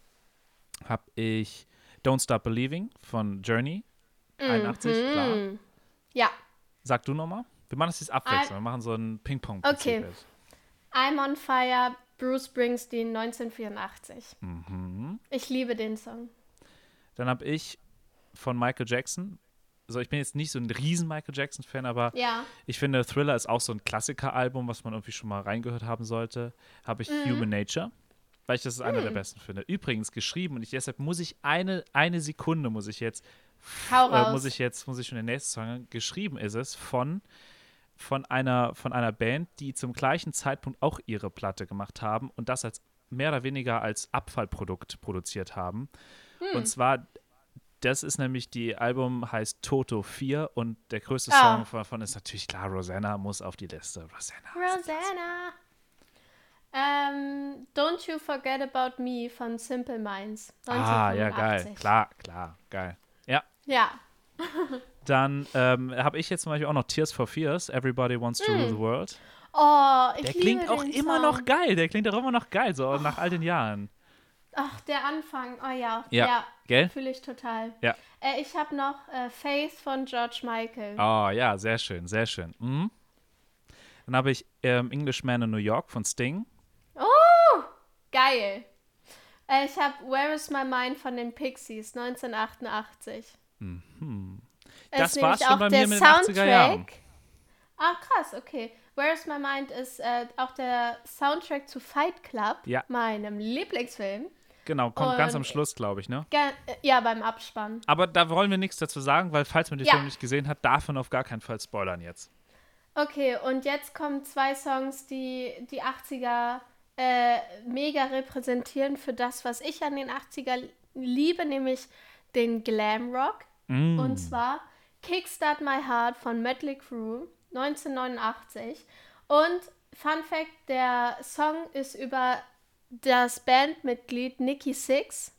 habe ich Don't Stop Believing von Journey. 81, klar. Mhm. Ja. Sag du nochmal. Wir machen das jetzt abwechselnd. Wir machen so ein Ping-Pong. Okay. I'm on Fire, Bruce Springsteen, 1984. Mhm. Ich liebe den Song. Dann habe ich von Michael Jackson. Also ich bin jetzt nicht so ein riesen Michael Jackson-Fan, aber Ja. ich finde, Thriller ist auch so ein Klassiker-Album, was man irgendwie schon mal reingehört haben sollte. Habe ich Mhm. Human Nature, weil ich das einer der besten finde. Übrigens geschrieben und ich, deshalb muss ich eine, eine Sekunde muss ich jetzt Hau äh, raus. muss ich jetzt muss ich schon den nächsten Song geschrieben ist es von von einer von einer Band, die zum gleichen Zeitpunkt auch ihre Platte gemacht haben und das als mehr oder weniger als Abfallprodukt produziert haben. Hm. Und zwar das ist nämlich die Album heißt Toto 4 und der größte Ah. Song davon ist natürlich klar Rosanna muss auf die Liste. Rosanna. Rosanna. Ähm, Don't You Forget About Me von Simple Minds. Ah, ja 1985. geil. Klar, klar, geil. Ja, dann ähm, habe ich jetzt zum Beispiel auch noch Tears for Fears, Everybody Wants to Rule the World. Oh, Hm. ich Der liebe klingt auch den immer Song. noch geil. Der klingt auch immer noch geil, so nach all den Jahren. Ach, der Anfang. Oh ja. Ja. Ja. Gell? Fühle ich total. Ja. Äh, ich habe noch äh, Faith von George Michael. Oh ja, sehr schön, sehr schön. Mhm. Dann habe ich ähm, Englishman in New York von Sting. Oh, geil. Äh, ich habe Where is My Mind von den Pixies 1988. Mhm. Das war's schon bei mir mit den 80er Jahren. Ah, krass, okay. Where is My Mind ist äh, auch der Soundtrack zu Fight Club, Ja. meinem Lieblingsfilm. Genau, kommt ganz am Und- Schluss, glaube ich, ne? Äh, ja, beim Abspann. Aber da wollen wir nichts dazu sagen, weil falls man den Ja. Film nicht gesehen hat, darf man auf gar keinen Fall spoilern jetzt. Okay, und jetzt kommen zwei Songs, die die 80er äh, mega repräsentieren für das, was ich an den 80er liebe, nämlich den Glam Rock. Mm. Und zwar Kickstart My Heart von Mötley Crüe 1989. Und Fun Fact, der Song ist über das Bandmitglied Nikki Six.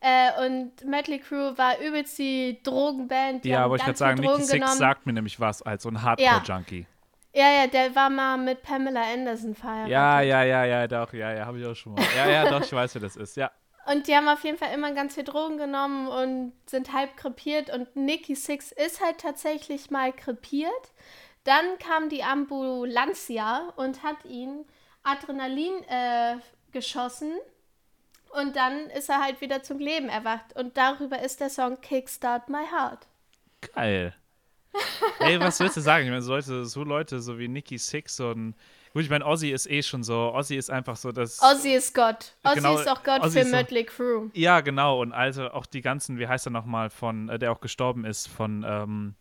Äh, und Mötley Crüe war übelst die Drogenband. Die ja, wollte ich gerade sagen, Nikki Six sagt mir nämlich was als so ein Hardcore-Junkie. Ja. ja, ja, der war mal mit Pamela Anderson verheiratet. Ja, ja, ja, ja, doch, ja, ja, habe ich auch schon mal. Ja, ja, doch, ich weiß, wer das ist, ja. Und die haben auf jeden Fall immer ganz viel Drogen genommen und sind halb krepiert. Und Nikki Six ist halt tatsächlich mal krepiert. Dann kam die Ambulancia und hat ihn Adrenalin äh, geschossen. Und dann ist er halt wieder zum Leben erwacht. Und darüber ist der Song Kickstart My Heart. Geil. Ey, was willst du sagen? Ich meine, so Leute, so Leute, so wie Nikki Six und Gut, ich meine, Ozzy ist eh schon so. Ozzy ist einfach so das. Ozzy ist Gott. Ozzy genau, ist auch Gott Ozzy für Mötley Crew. Ja, genau. Und also auch die ganzen, wie heißt er nochmal, von, äh, der auch gestorben ist, von, ähm,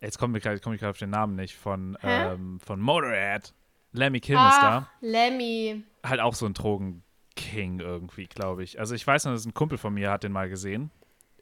jetzt komme ich gerade komm auf den Namen nicht, von, ähm, von Motorhead. Lemmy Kilmister. ist da. Lemmy. Halt auch so ein Drogenking irgendwie, glaube ich. Also ich weiß noch, dass ein Kumpel von mir hat den mal gesehen.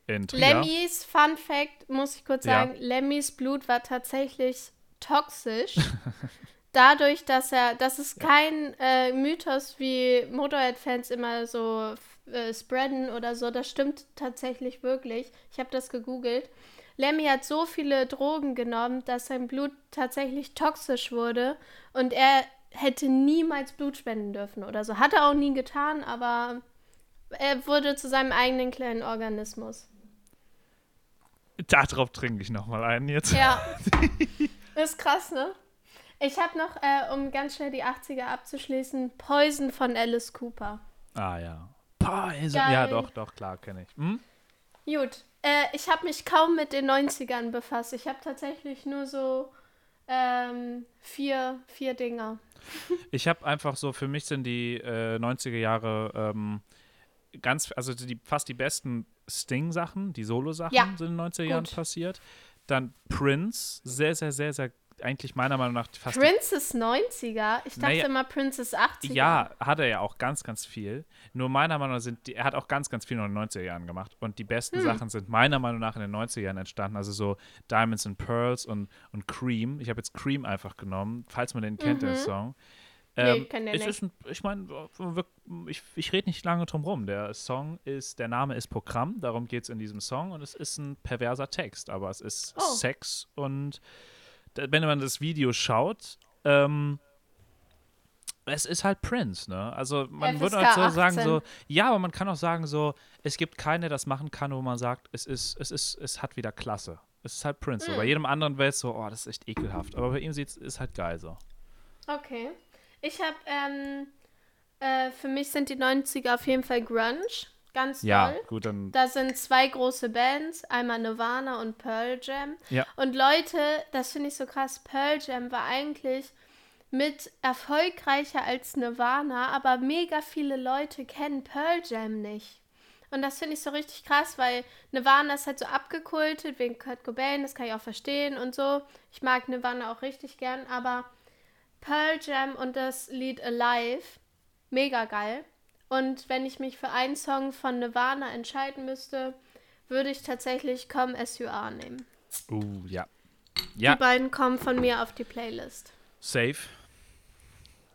In Trier. Lemmys, Fun Fact, muss ich kurz sagen, ja. Lemmys Blut war tatsächlich toxisch. dadurch, dass er, das ist kein äh, Mythos, wie Motorhead-Fans immer so äh, spreaden oder so. Das stimmt tatsächlich wirklich. Ich habe das gegoogelt. Lemmy hat so viele Drogen genommen, dass sein Blut tatsächlich toxisch wurde und er hätte niemals Blut spenden dürfen oder so. Hat er auch nie getan, aber er wurde zu seinem eigenen kleinen Organismus. Darauf trinke ich nochmal einen jetzt. Ja. ist krass, ne? Ich habe noch, äh, um ganz schnell die 80er abzuschließen, Poison von Alice Cooper. Ah ja. Poison. Geil. Ja, doch, doch, klar, kenne ich. Hm? Gut. Äh, ich habe mich kaum mit den 90ern befasst. Ich habe tatsächlich nur so ähm, vier, vier Dinger. ich habe einfach so, für mich sind die äh, 90er Jahre ähm, ganz, also die, fast die besten Sting-Sachen, die Solo-Sachen ja. sind in den 90er Jahren passiert. Dann Prince, sehr, sehr, sehr, sehr eigentlich meiner Meinung nach fast. Princess 90er? Ich dachte naja, immer Princess 80er. Ja, hat er ja auch ganz, ganz viel. Nur meiner Meinung nach sind die, er hat auch ganz, ganz viel in den 90er Jahren gemacht. Und die besten hm. Sachen sind meiner Meinung nach in den 90er Jahren entstanden. Also so Diamonds and Pearls und, und Cream. Ich habe jetzt Cream einfach genommen, falls man den kennt, mhm. den Song. Ähm, nee, kann der nicht. Ein, ich meine, ich, ich rede nicht lange drum rum. Der Song ist, der Name ist Programm, darum geht es in diesem Song und es ist ein perverser Text, aber es ist oh. Sex und wenn man das Video schaut, ähm, es ist halt Prince, ne? Also man FSK würde halt so 18. sagen, so, ja, aber man kann auch sagen, so, es gibt keine, der das machen kann, wo man sagt, es ist, es ist, es hat wieder Klasse. Es ist halt Prince. Hm. So. Bei jedem anderen wäre es so, oh, das ist echt ekelhaft. Aber bei ihm sieht es halt geil so. Okay. Ich habe, ähm, äh, für mich sind die 90er auf jeden Fall Grunge. Ganz ja, toll. gut, dann. Da sind zwei große Bands, einmal Nirvana und Pearl Jam. Ja. Und Leute, das finde ich so krass, Pearl Jam war eigentlich mit erfolgreicher als Nirvana, aber mega viele Leute kennen Pearl Jam nicht. Und das finde ich so richtig krass, weil Nirvana ist halt so abgekultet wegen Kurt Cobain, das kann ich auch verstehen und so. Ich mag Nirvana auch richtig gern, aber Pearl Jam und das Lied Alive, mega geil. Und wenn ich mich für einen Song von Nirvana entscheiden müsste, würde ich tatsächlich Come As You Are nehmen. Uh, ja. ja. Die beiden kommen von mir auf die Playlist. Safe.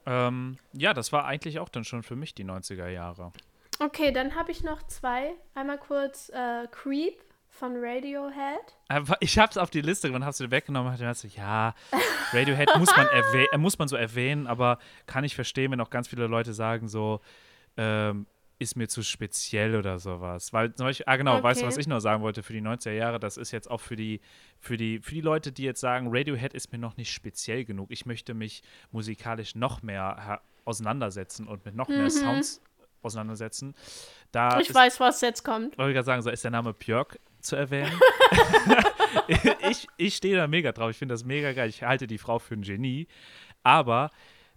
Ähm, ja, das war eigentlich auch dann schon für mich die 90er Jahre. Okay, dann habe ich noch zwei. Einmal kurz äh, Creep von Radiohead. Ich habe es auf die Liste und habe es weggenommen und dachte, ja, Radiohead muss man, muss man so erwähnen, aber kann ich verstehen, wenn auch ganz viele Leute sagen so, ähm, ist mir zu speziell oder sowas. Weil zum Beispiel, ah genau, okay. weißt du, was ich noch sagen wollte für die 90er Jahre? Das ist jetzt auch für die, für die, für die Leute, die jetzt sagen, Radiohead ist mir noch nicht speziell genug. Ich möchte mich musikalisch noch mehr auseinandersetzen und mit noch mhm. mehr Sounds auseinandersetzen. Da ich ist, weiß, was jetzt kommt. Wollte ich gerade sagen, so ist der Name Björk zu erwähnen. ich ich stehe da mega drauf. Ich finde das mega geil. Ich halte die Frau für ein Genie. Aber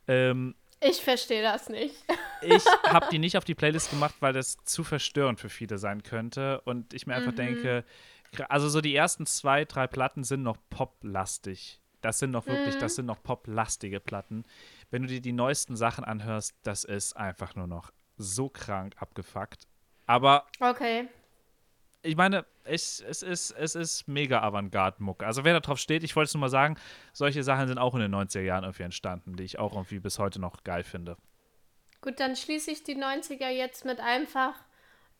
ähm, ich verstehe das nicht. ich habe die nicht auf die Playlist gemacht, weil das zu verstörend für viele sein könnte. Und ich mir einfach mhm. denke, also so die ersten zwei, drei Platten sind noch poplastig. Das sind noch wirklich, mhm. das sind noch poplastige Platten. Wenn du dir die neuesten Sachen anhörst, das ist einfach nur noch so krank abgefuckt. Aber okay. Ich meine, ich, es, ist, es ist mega Avantgarde-Mucke. Also wer da drauf steht, ich wollte es nur mal sagen, solche Sachen sind auch in den 90er Jahren irgendwie entstanden, die ich auch irgendwie bis heute noch geil finde. Gut, dann schließe ich die 90er jetzt mit einfach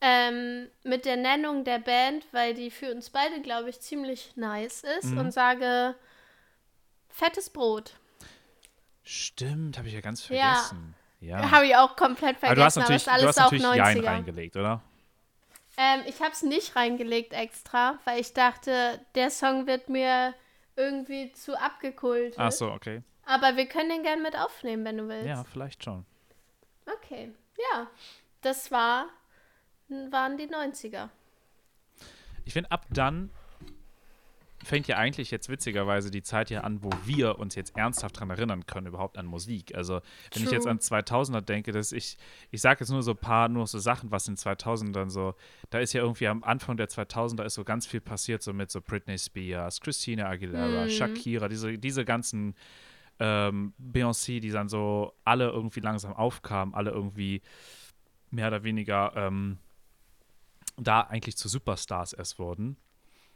ähm, mit der Nennung der Band, weil die für uns beide, glaube ich, ziemlich nice ist Mhm. und sage fettes Brot. Stimmt, habe ich ja ganz Ja. vergessen. Ja. Habe ich auch komplett Aber du hast vergessen, aber, natürlich, ist alles du hast auch natürlich Jein 90er. reingelegt, oder? Ähm, ich habe es nicht reingelegt extra, weil ich dachte, der Song wird mir irgendwie zu abgekultet. Ach so, okay. Aber wir können den gerne mit aufnehmen, wenn du willst. Ja, vielleicht schon. Okay, ja. Das war, waren die 90er. Ich finde, ab dann fängt ja eigentlich jetzt witzigerweise die Zeit hier an, wo wir uns jetzt ernsthaft dran erinnern können, überhaupt an Musik. Also, wenn ich jetzt True. an 2000er denke, dass ich, ich sage jetzt nur so ein paar, nur so Sachen, was in 2000ern so, da ist ja irgendwie am Anfang der 2000er ist so ganz viel passiert, so mit so Britney Spears, Christina Aguilera, Mhm. Shakira, diese, diese ganzen ähm, Beyoncé, die dann so alle irgendwie langsam aufkamen, alle irgendwie mehr oder weniger ähm, da eigentlich zu Superstars erst wurden.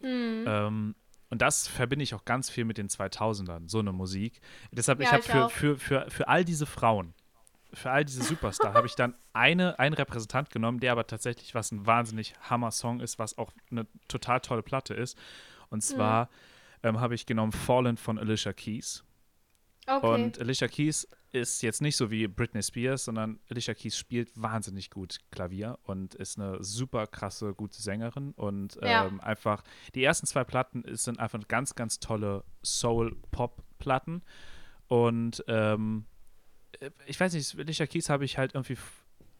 Mhm. Ähm, und das verbinde ich auch ganz viel mit den 2000ern, so eine Musik. Deshalb, ich Ja, habe ich für, auch. für, für, für all diese Frauen, für all diese Superstar, habe ich dann eine, einen Repräsentant genommen, der aber tatsächlich was ein wahnsinnig Hammer-Song ist, was auch eine total tolle Platte ist. Und zwar ähm, habe ich genommen Fallen von Alicia Keys. Okay. Und Alicia Keys ist jetzt nicht so wie Britney Spears, sondern Alicia Keys spielt wahnsinnig gut Klavier und ist eine super krasse, gute Sängerin. Und Ja. ähm, einfach, die ersten zwei Platten sind einfach ganz, ganz tolle Soul-Pop-Platten. Und ähm, äh, ich weiß nicht, Alicia Keys habe ich halt irgendwie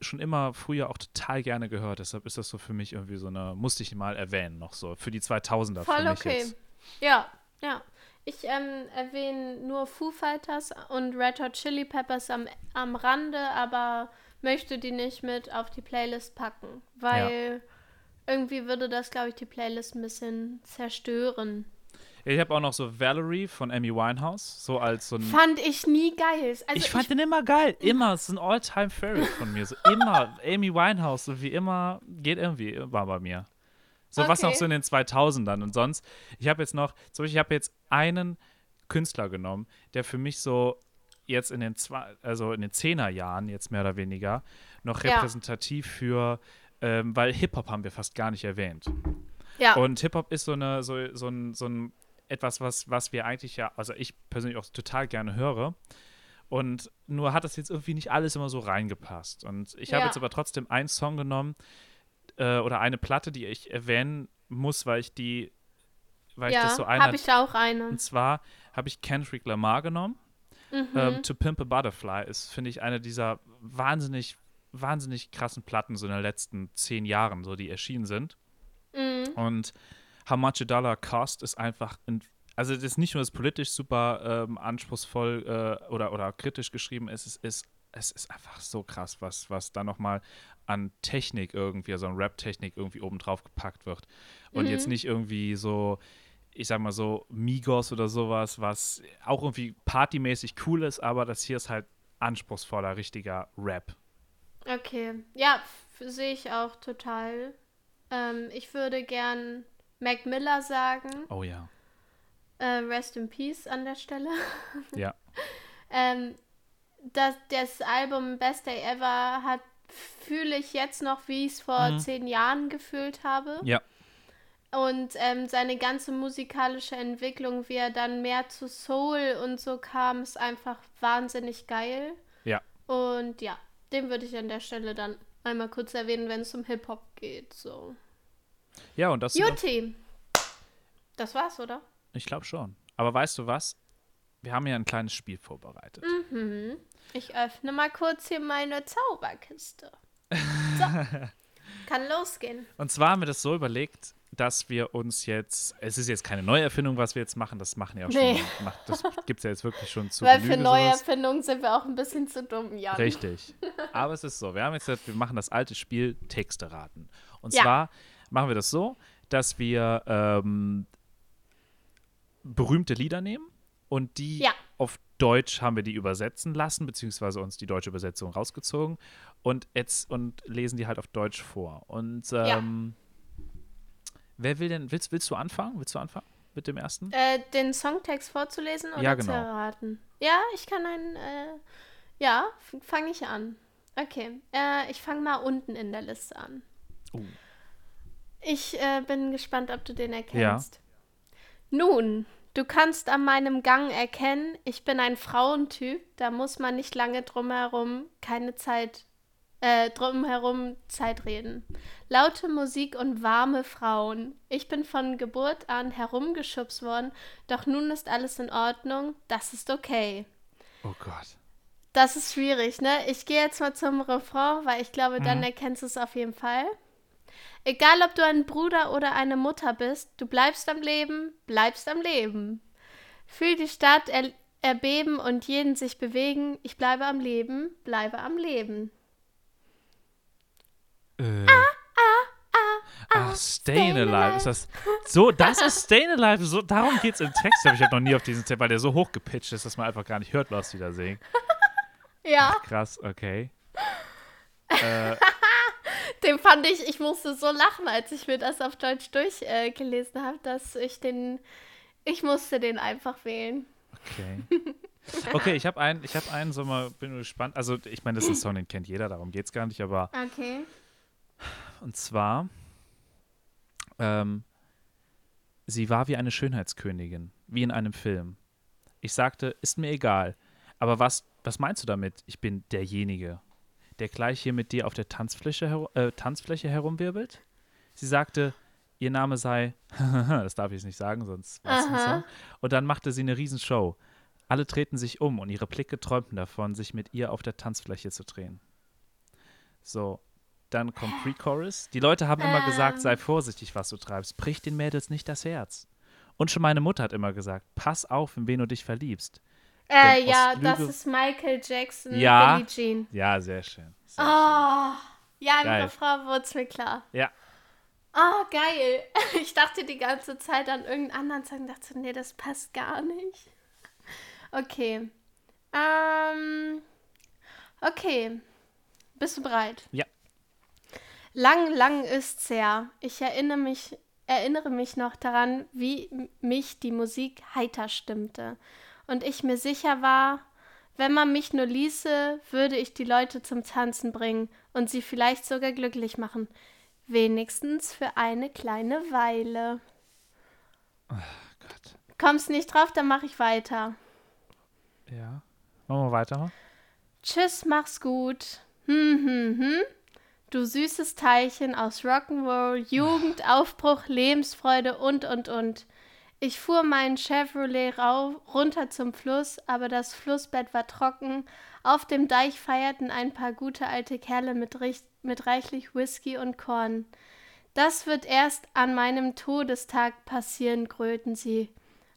schon immer früher auch total gerne gehört. Deshalb ist das so für mich irgendwie so eine, musste ich mal erwähnen, noch so, für die 2000er. Voll okay. Jetzt. Ja, ja. Ich ähm, erwähne nur Foo Fighters und Red Hot Chili Peppers am, am Rande, aber möchte die nicht mit auf die Playlist packen, weil irgendwie würde das, glaube ich, die Playlist ein bisschen zerstören. Ich habe auch noch so Valerie von Amy Winehouse, so als so ein Fand ich nie geil. Also ich fand den immer geil. Immer. Es ist ein All-Time-Favorite von mir. So immer. Amy Winehouse, so wie immer, geht irgendwie, war bei mir. So was Okay. noch so in den 2000ern. Und sonst, ich habe jetzt noch, zum Beispiel, ich habe jetzt einen Künstler genommen, der für mich so jetzt in den zwei, also in den Zehnerjahren jetzt mehr oder weniger noch Ja. repräsentativ für, ähm, weil Hip-Hop haben wir fast gar nicht erwähnt. ja, Und Hip-Hop ist so eine, so, so ein, so ein etwas, was, was wir eigentlich ja, also ich persönlich auch total gerne höre. Und nur hat das jetzt irgendwie nicht alles immer so reingepasst. Und ich habe Ja. jetzt aber trotzdem einen Song genommen äh, oder eine Platte, die ich erwähnen muss, weil ich die, weil ich ja das so einer. habe ich auch eine. Und zwar habe ich Kendrick Lamar genommen. Mhm. Ähm, to Pimp a Butterfly ist, finde ich, eine dieser wahnsinnig, wahnsinnig krassen Platten so in den letzten zehn Jahren, so die erschienen sind. Mhm. Und How Much a Dollar Cost ist einfach, ein, also das ist nicht nur das politisch super ähm, anspruchsvoll äh, oder, oder kritisch geschrieben ist, es ist, es ist einfach so krass, was, was da nochmal an Technik irgendwie, also an Rap-Technik irgendwie oben drauf gepackt wird. Und Mhm. jetzt nicht irgendwie so, ich sag mal so, Migos oder sowas, was auch irgendwie partymäßig cool ist, aber das hier ist halt anspruchsvoller, richtiger Rap. Okay, ja, sehe ich auch total. Ähm, ich würde gern Mac Miller sagen. Oh ja. Äh, rest in Peace an der Stelle. Ja. ähm, das, das Album Best Day Ever hat fühle ich jetzt noch, wie ich es vor Mhm. zehn Jahren gefühlt habe. Ja. Und ähm, seine ganze musikalische Entwicklung, wie er dann mehr zu Soul und so kam, ist einfach wahnsinnig geil. Ja. Und ja, den würde ich an der Stelle dann einmal kurz erwähnen, wenn es um Hip-Hop geht. So. Ja, und das Juti. Das war's, oder? Ich glaube schon. Aber weißt du was? Wir haben ja ein kleines Spiel vorbereitet. Mhm. Ich öffne mal kurz hier meine Zauberkiste. So. Kann losgehen. Und zwar haben wir das so überlegt, dass wir uns jetzt, es ist jetzt keine Neuerfindung, was wir jetzt machen, das machen ja auch Nee. schon, macht, das gibt es ja jetzt wirklich schon zu Weil für Genüge neue sowas. Erfindungen sind wir auch ein bisschen zu dumm, Jan. Richtig. Aber es ist so, wir haben jetzt, gesagt, wir machen das alte Spiel Texte raten. Und Ja. zwar machen wir das so, dass wir ähm, berühmte Lieder nehmen und die Ja. auf Deutsch haben wir die übersetzen lassen, beziehungsweise uns die deutsche Übersetzung rausgezogen und, jetzt, und lesen die halt auf Deutsch vor. Und Ja. ähm, Wer will denn, willst, willst du anfangen? Willst du anfangen mit dem ersten? Äh, den Songtext vorzulesen oder Ja, zu genau. erraten? Ja, ich kann einen. Äh, ja, fange ich an. Okay, äh, ich fange mal unten in der Liste an. Oh. Ich äh, bin gespannt, ob du den erkennst. Nun, du kannst an meinem Gang erkennen, ich bin ein Frauentyp. Da muss man nicht lange drumherum keine Zeit, äh, drumherum Zeit reden. Laute Musik und warme Frauen. Ich bin von Geburt an herumgeschubst worden, doch nun ist alles in Ordnung. Das ist okay. Oh Gott. Das ist schwierig, ne? Ich gehe jetzt mal zum Refrain, weil ich glaube, dann Mhm. erkennst du es auf jeden Fall. Egal, ob du ein Bruder oder eine Mutter bist, du bleibst am Leben, bleibst am Leben. Fühl die Stadt er erbeben und jeden sich bewegen. Ich bleibe am Leben, bleibe am Leben. Äh. Ach, Stayin' Alive. Ist das so? Das ist Stayin' Alive. So, darum geht's im Text. Ich habe noch nie auf diesen Text, weil der so hoch gepitcht ist, dass man einfach gar nicht hört, was die da singen. Ja, Krass, okay. Äh, den fand ich, ich musste so lachen, als ich mir das auf Deutsch durchgelesen äh, habe, dass ich den, ich musste den einfach wählen. okay. Okay, ich habe einen, ich habe einen, so mal, bin gespannt. Also, ich meine, das ist ein Song, den kennt jeder, darum geht's gar nicht, aber Okay. Und zwar, ähm, sie war wie eine Schönheitskönigin, wie in einem Film. Ich sagte, ist mir egal. Aber was, was meinst du damit? Ich bin derjenige, der gleich hier mit dir auf der Tanzfläche, äh, Tanzfläche herumwirbelt? Sie sagte, ihr Name sei, das darf ich jetzt nicht sagen, sonst war es ein Aha. Song. Und dann machte sie eine Riesenshow. Alle drehten sich um und ihre Blicke träumten davon, sich mit ihr auf der Tanzfläche zu drehen. So, dann kommt Pre-Chorus. Die Leute haben immer gesagt, Ähm. sei vorsichtig, was du treibst. Brich den Mädels nicht das Herz. Und schon meine Mutter hat immer gesagt, pass auf, in wen du dich verliebst. Äh, ja, das ist Michael Jackson, Ja. Billie Jean. Ja, sehr schön. Sehr Oh, ja, im Geil. Refrain wurde es mir klar. schön. Ja, Oh, geil. Ich dachte die ganze Zeit an irgendeinen anderen Song, dachte, nee, das passt gar nicht. Okay. Ähm, okay. Bist du bereit? Ja. Lang, lang ist's her. Ich erinnere mich, erinnere mich noch daran, wie mich die Musik heiter stimmte. Und ich mir sicher war, wenn man mich nur ließe, würde ich die Leute zum Tanzen bringen und sie vielleicht sogar glücklich machen. Wenigstens für eine kleine Weile. Gott. Kommst nicht drauf, dann mache ich weiter. Ja. Machen wir weiter. Tschüss, mach's gut. Hm, hm, hm. Du süßes Teilchen aus Rock'n'Roll, Jugend, Aufbruch, Lebensfreude und, und, und. Ich fuhr meinen Chevrolet rauf, runter zum Fluss, aber das Flussbett war trocken. Auf dem Deich feierten ein paar gute alte Kerle mit, mit reichlich Whisky und Korn. Das wird erst an meinem Todestag passieren, gröhlten sie.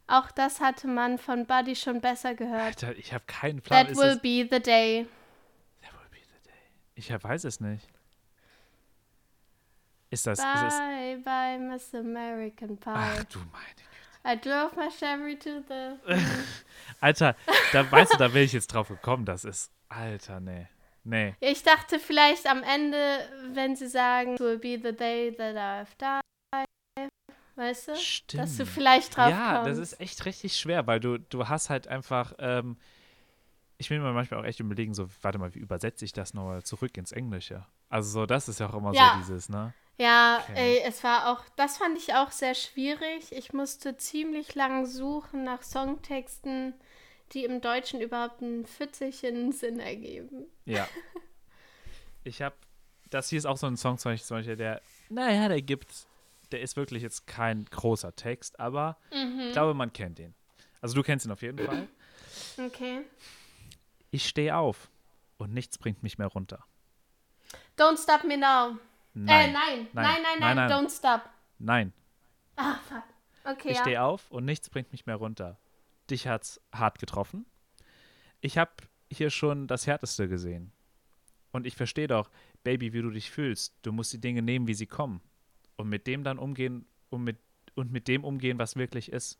Auch das hatte man von Buddy schon besser gehört. Alter, ich habe keinen Plan. That Ist will be the day. That will be the day. Ich weiß es nicht. Ist das, ist es Bye, bye, Miss American Pie. Ach du meine. I drove my Chevy to the. Alter, da weißt du, da wäre ich jetzt drauf gekommen. Das ist. Alter, nee. Nee. Ich dachte vielleicht am Ende, wenn sie sagen, will be the day that I've died. Weißt du? Stimmt. Dass du vielleicht drauf ja, kommst. das ist echt richtig schwer, weil du, du hast halt einfach, ähm, ich will mir manchmal auch echt überlegen, so, warte mal, wie übersetze ich das nochmal zurück ins Englische? Also so, das ist ja auch immer Ja. so dieses, ne? Ja, Okay. ey, es war auch, das fand ich auch sehr schwierig. Ich musste ziemlich lang suchen nach Songtexten, die im Deutschen überhaupt einen pfitzigen Sinn ergeben. Ja. ich habe, das hier ist auch so ein Song zum Beispiel, der, naja, der gibt, der ist wirklich jetzt kein großer Text, aber Mhm. ich glaube, man kennt ihn. Also du kennst ihn auf jeden Fall. Okay. Ich stehe auf und nichts bringt mich mehr runter. Don't stop me now. Nein. Äh, nein. Nein, Nein. nein, nein, Nein, nein. Don't stop. Nein. Ah, fuck. Okay, Ich ja. stehe auf und nichts bringt mich mehr runter. Dich hat's hart getroffen. Ich habe hier schon das Härteste gesehen. Und ich verstehe doch, Baby, wie du dich fühlst. Du musst die Dinge nehmen, wie sie kommen. Und mit dem dann umgehen und mit, und mit dem umgehen, was wirklich ist.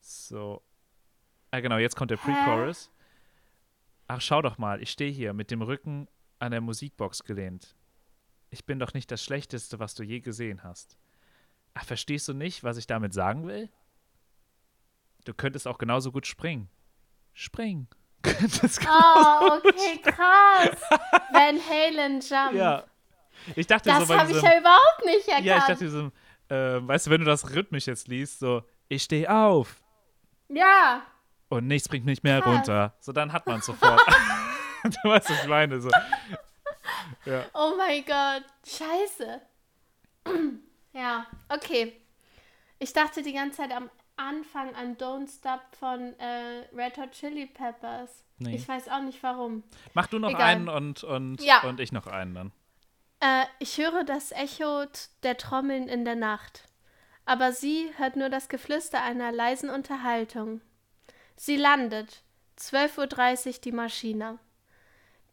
So. Ah, genau, jetzt kommt der? Pre-Chorus. Ach, schau doch mal, ich stehe hier mit dem Rücken an der Musikbox gelehnt. Ich bin doch nicht das Schlechteste, was du je gesehen hast. Ach, verstehst du nicht, was ich damit sagen will? Du könntest auch genauso gut springen. Springen. Das Oh, okay, krass. Van Halen Jump. ja. Ich dachte das so habe ich ja überhaupt nicht erkannt. Ja, ich dachte diesem, äh, weißt du, wenn du das rhythmisch jetzt liest, so, ich stehe auf Ja. und nichts bringt mich mehr Krass. runter. So, dann hat man es sofort. du weißt, was ich meine. So. Ja. Oh mein Gott. Scheiße. ja, okay. Ich dachte die ganze Zeit am Anfang an Don't Stop von äh, Red Hot Chili Peppers. Nee. Ich weiß auch nicht warum. Mach du noch Egal. einen und, und, Ja. und ich noch einen dann. Äh, ich höre das Echo der Trommeln in der Nacht. Aber sie hört nur das Geflüster einer leisen Unterhaltung. Sie landet. 12.30 Uhr die Maschine.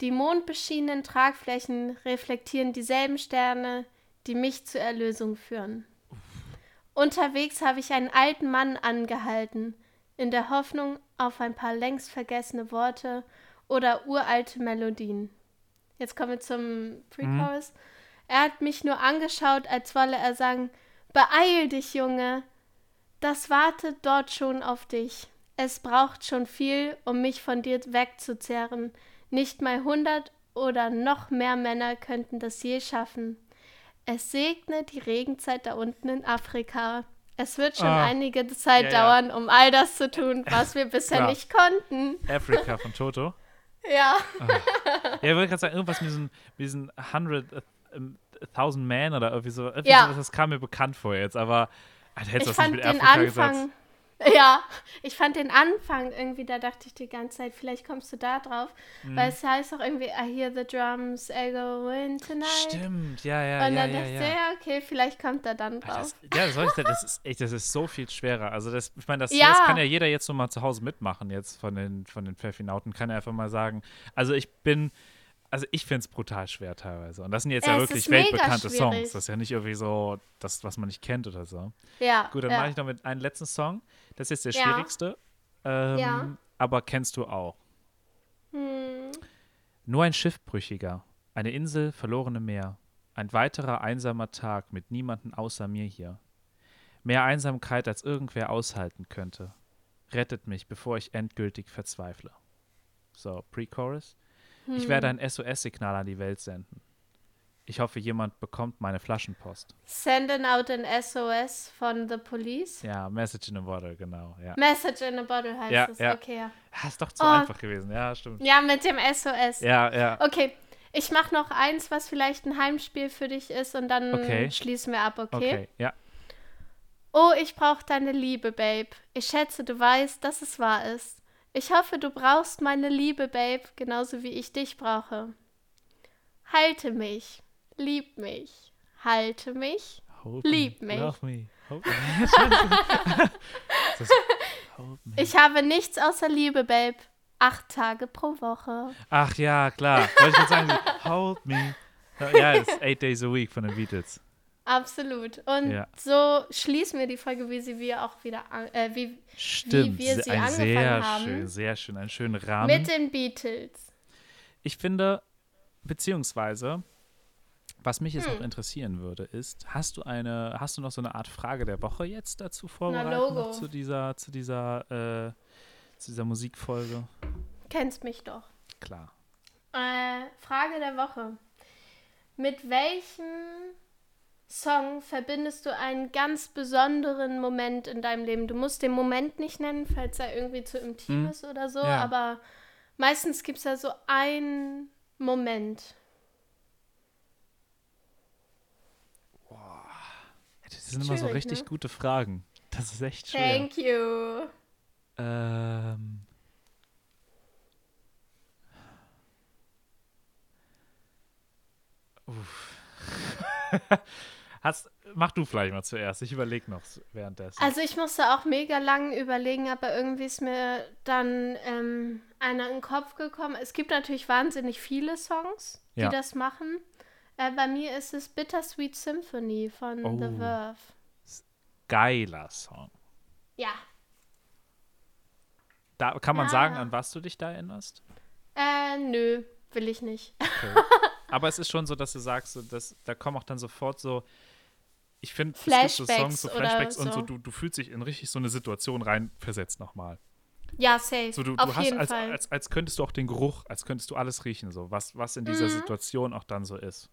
Die mondbeschienenen Tragflächen reflektieren dieselben Sterne, die mich zur Erlösung führen. Unterwegs habe ich einen alten Mann angehalten, in der Hoffnung auf ein paar längst vergessene Worte oder uralte Melodien. Jetzt kommen wir zum Pre-Chorus. Er hat mich nur angeschaut, als wolle er sagen: Beeil dich, Junge! Das wartet dort schon auf dich. Es braucht schon viel, um mich von dir wegzuzerren. Nicht mal hundert oder noch mehr Männer könnten das je schaffen. Es segne die Regenzeit da unten in Afrika. Es wird schon Ah. einige Zeit Ja, ja. dauern, um all das zu tun, was wir bisher Klar. nicht konnten. Africa von Toto. Ja. Ja, ich wollte gerade sagen, irgendwas mit diesen, mit diesen 100, äh, ähm, 1000 Man oder irgendwie so. Irgendwie Ja. sowas, das kam mir bekannt vor jetzt, aber Alter, hättest Ich das nicht fand mit den Afrika gesagt? Ja, ich fand den Anfang irgendwie, da dachte ich die ganze Zeit, vielleicht kommst du da drauf. Mhm. Weil es heißt auch irgendwie, I hear the drums echo in tonight. Stimmt, ja, ja, Und ja, dann ja, dachte ich, ja. ja, okay, vielleicht kommt er dann drauf. Das, ja, das, ich das ist echt, das ist so viel schwerer. Also das, ich meine, das, Ja. das kann ja jeder jetzt so mal zu Hause mitmachen jetzt von den, von den Pfeffinauten. Kann er einfach mal sagen. Also ich bin, also ich finde es brutal schwer teilweise. Und das sind jetzt ja Es wirklich weltbekannte. Songs. Das ist ja nicht irgendwie so das, was man nicht kennt oder so. ja, Gut, dann ja. mache ich noch mit einem letzten Song. Das ist der Ja. schwierigste. Ähm, Ja. Aber kennst du auch. Hm. Nur ein Schiffbrüchiger, eine Insel, verlorene Meer, ein weiterer einsamer Tag mit niemanden außer mir hier. Mehr Einsamkeit, als irgendwer aushalten könnte. Rettet mich, bevor ich endgültig verzweifle. So, Pre-Chorus. Ich werde Hm. ein SOS-Signal an die Welt senden. Ich hoffe, jemand bekommt meine Flaschenpost. Sending out an SOS von The Police. Ja, Message in a Bottle, genau. Ja, Message in a Bottle heißt Ja, es. ja. Okay, ja. Ah, ist doch zu Oh. einfach gewesen. Ja, stimmt. Ja, mit dem SOS. Ja, ja. Okay, ich mache noch eins, was vielleicht ein Heimspiel für dich ist und dann Okay. schließen wir ab, okay? Okay, ja. Oh, ich brauche deine Liebe, Babe. Ich schätze, du weißt, dass es wahr ist. Ich hoffe, du brauchst meine Liebe, Babe, genauso wie ich dich brauche. Halte mich, lieb mich, halte mich. Hold Lieb me, mich. Love me. Hold me. das, hold me. Ich habe nichts außer Liebe, Babe. Acht Tage pro Woche. Ach ja, klar. Wollte ich gerade sagen, hold me. Ja, es ist Eight Days a Week von den Beatles. Absolut. Und Ja. so schließen wir die Folge, wie sie wir auch wieder, an, äh, wie Stimmt. wir se- sie ein angefangen sehr haben. schön, sehr schön, einen schönen Rahmen. mit den Beatles. ich finde, beziehungsweise, was mich jetzt Hm. noch interessieren würde, ist, hast du eine, hast du noch so eine Art Frage der Woche jetzt dazu vorbereitet? Zu dieser, zu dieser, äh, zu dieser Musikfolge? Kennst mich doch. Klar. Äh, Frage der Woche. Mit welchem Song verbindest du einen ganz besonderen Moment in deinem Leben? Du musst den Moment nicht nennen, falls er irgendwie zu intim Hm. ist oder so, Ja. aber meistens gibt es ja so einen Moment. Das sind immer so richtig ne? gute Fragen. Das ist echt schwer. Thank you. Ähm. Uff. Hast, mach du vielleicht mal zuerst. Ich überlege noch währenddessen. Also ich musste auch mega lang überlegen, aber irgendwie ist mir dann ähm, einer in den Kopf gekommen. Es gibt natürlich wahnsinnig viele Songs, die Ja. das machen. Äh, bei mir ist es Bittersweet Symphony von The Oh. Verve. Geiler Song. Ja. Da kann man Ja. sagen, an was du dich da erinnerst. Äh, nö, will ich nicht. Okay. Aber es ist schon so, dass du sagst, so, dass, da kommen auch dann sofort so ich finde, es gibt so Songs, so Flashbacks oder und so, so. du, du fühlst dich in richtig so eine Situation reinversetzt nochmal. Ja, safe. So, du, Auf du hast, jeden als, Fall. als, als könntest du auch den Geruch, als könntest du alles riechen, so, was, was in dieser Mhm. Situation auch dann so ist.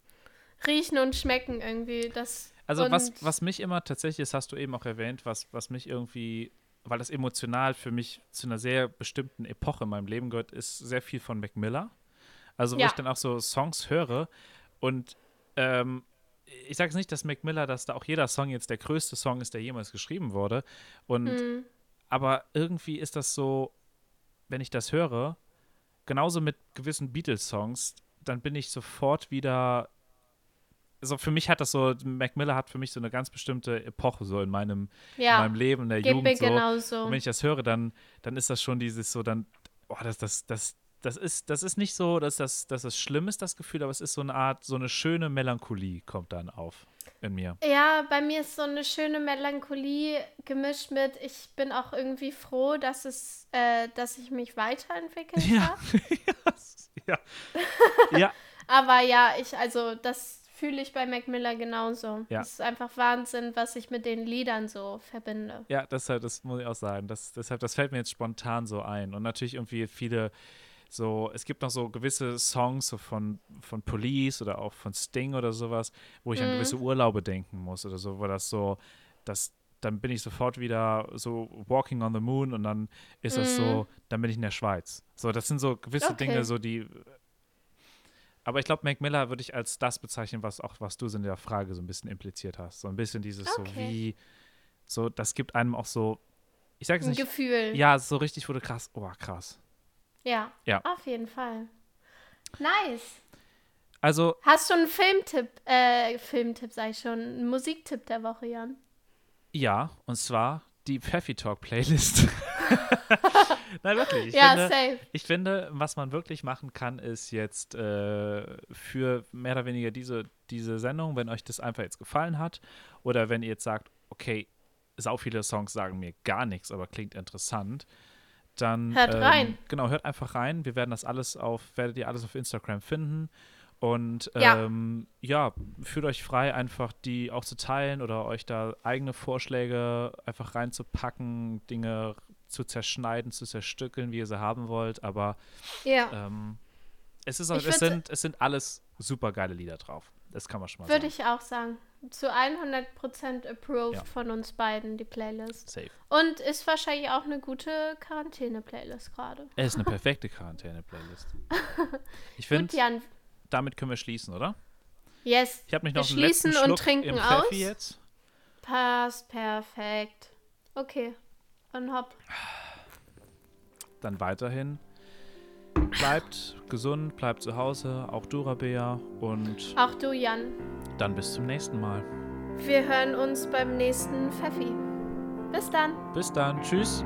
Riechen und schmecken irgendwie. Das Also was, was mich immer tatsächlich, das hast du eben auch erwähnt, was, was mich irgendwie, weil das emotional für mich zu einer sehr bestimmten Epoche in meinem Leben gehört, ist sehr viel von Mac Miller. Also wo Ja. ich dann auch so Songs höre und ähm, ich sage es nicht, dass Mac Miller, dass da auch jeder Song jetzt der größte Song ist, der jemals geschrieben wurde. Und Mhm. aber irgendwie ist das so, wenn ich das höre, genauso mit gewissen Beatles-Songs, dann bin ich sofort wieder. Also für mich hat das so, Mac Miller hat für mich so eine ganz bestimmte Epoche so in meinem, in Ja, meinem Leben, in der mir Jugend so. genauso. Und wenn ich das höre, dann, dann ist das schon dieses so, dann, oh, das, das, das, das ist, das ist nicht so, dass das, dass das schlimm ist, das Gefühl, aber es ist so eine Art, so eine schöne Melancholie kommt dann auf in mir. Ja, bei mir ist so eine schöne Melancholie gemischt mit, ich bin auch irgendwie froh, dass es, äh, dass ich mich weiterentwickelt Ja. habe. ja. ja, Aber ja, ich, also das fühle ich bei Mac Miller genauso. Ja. Es ist einfach Wahnsinn, was ich mit den Liedern so verbinde. Ja, deshalb, das muss ich auch sagen. Das, deshalb, das fällt mir jetzt spontan so ein. Und natürlich irgendwie viele so, es gibt noch so gewisse Songs so von, von Police oder auch von Sting oder sowas, wo ich an Mhm. gewisse Urlaube denken muss oder so, wo das so, das, dann bin ich sofort wieder so Walking on the Moon und dann ist das so, dann bin ich in der Schweiz. So, das sind so gewisse Mhm. Okay. Dinge, so die. Aber ich glaube, Mac Miller würde ich als das bezeichnen, was auch, was du so in der Frage so ein bisschen impliziert hast. So ein bisschen dieses so Okay. wie, so, das gibt einem auch so, ich sage es Ein nicht, Gefühl. ja, so richtig wurde krass, oh krass. Ja. Ja. Auf jeden Fall. Nice. Also, Hast du einen Filmtipp, äh, Filmtipp sag ich schon, einen Musiktipp der Woche, Jan? ja, und zwar die Pfeffi Talk Playlist. Nein, wirklich. Ich ja, finde, safe. Ich finde, was man wirklich machen kann, ist jetzt äh, für mehr oder weniger diese, diese Sendung, wenn euch das einfach jetzt gefallen hat oder wenn ihr jetzt sagt, okay, sau viele Songs sagen mir gar nichts, aber klingt interessant, dann Hört ähm, rein. Genau, hört einfach rein. Wir werden das alles auf, werdet ihr alles auf Instagram finden. Und Ja. ähm, ja, fühlt euch frei, einfach die auch zu teilen oder euch da eigene Vorschläge einfach reinzupacken, Dinge zu zerschneiden, zu zerstückeln, wie ihr sie haben wollt. Aber Ja. ähm, es, ist, Ich es, sind, es sind alles super geile Lieder drauf. Das kann man schon mal Würde sagen. ich auch sagen. Zu 100% approved Ja. von uns beiden, die Playlist. Safe. Und ist wahrscheinlich auch eine gute Quarantäne-Playlist gerade. Es ist eine perfekte Quarantäne-Playlist. Ich finde, damit können wir schließen, oder? Yes. Ich habe mich Wir noch einen letzten schließen und Schluck trinken im aus. Pfeffi jetzt. Passt perfekt. Okay. Und hopp. Dann weiterhin. Bleibt gesund, bleibt zu Hause, auch du, Rabea. Und Auch du, Jan. dann bis zum nächsten Mal. Wir hören uns beim nächsten Pfeffi. Bis dann. Bis dann. Tschüss.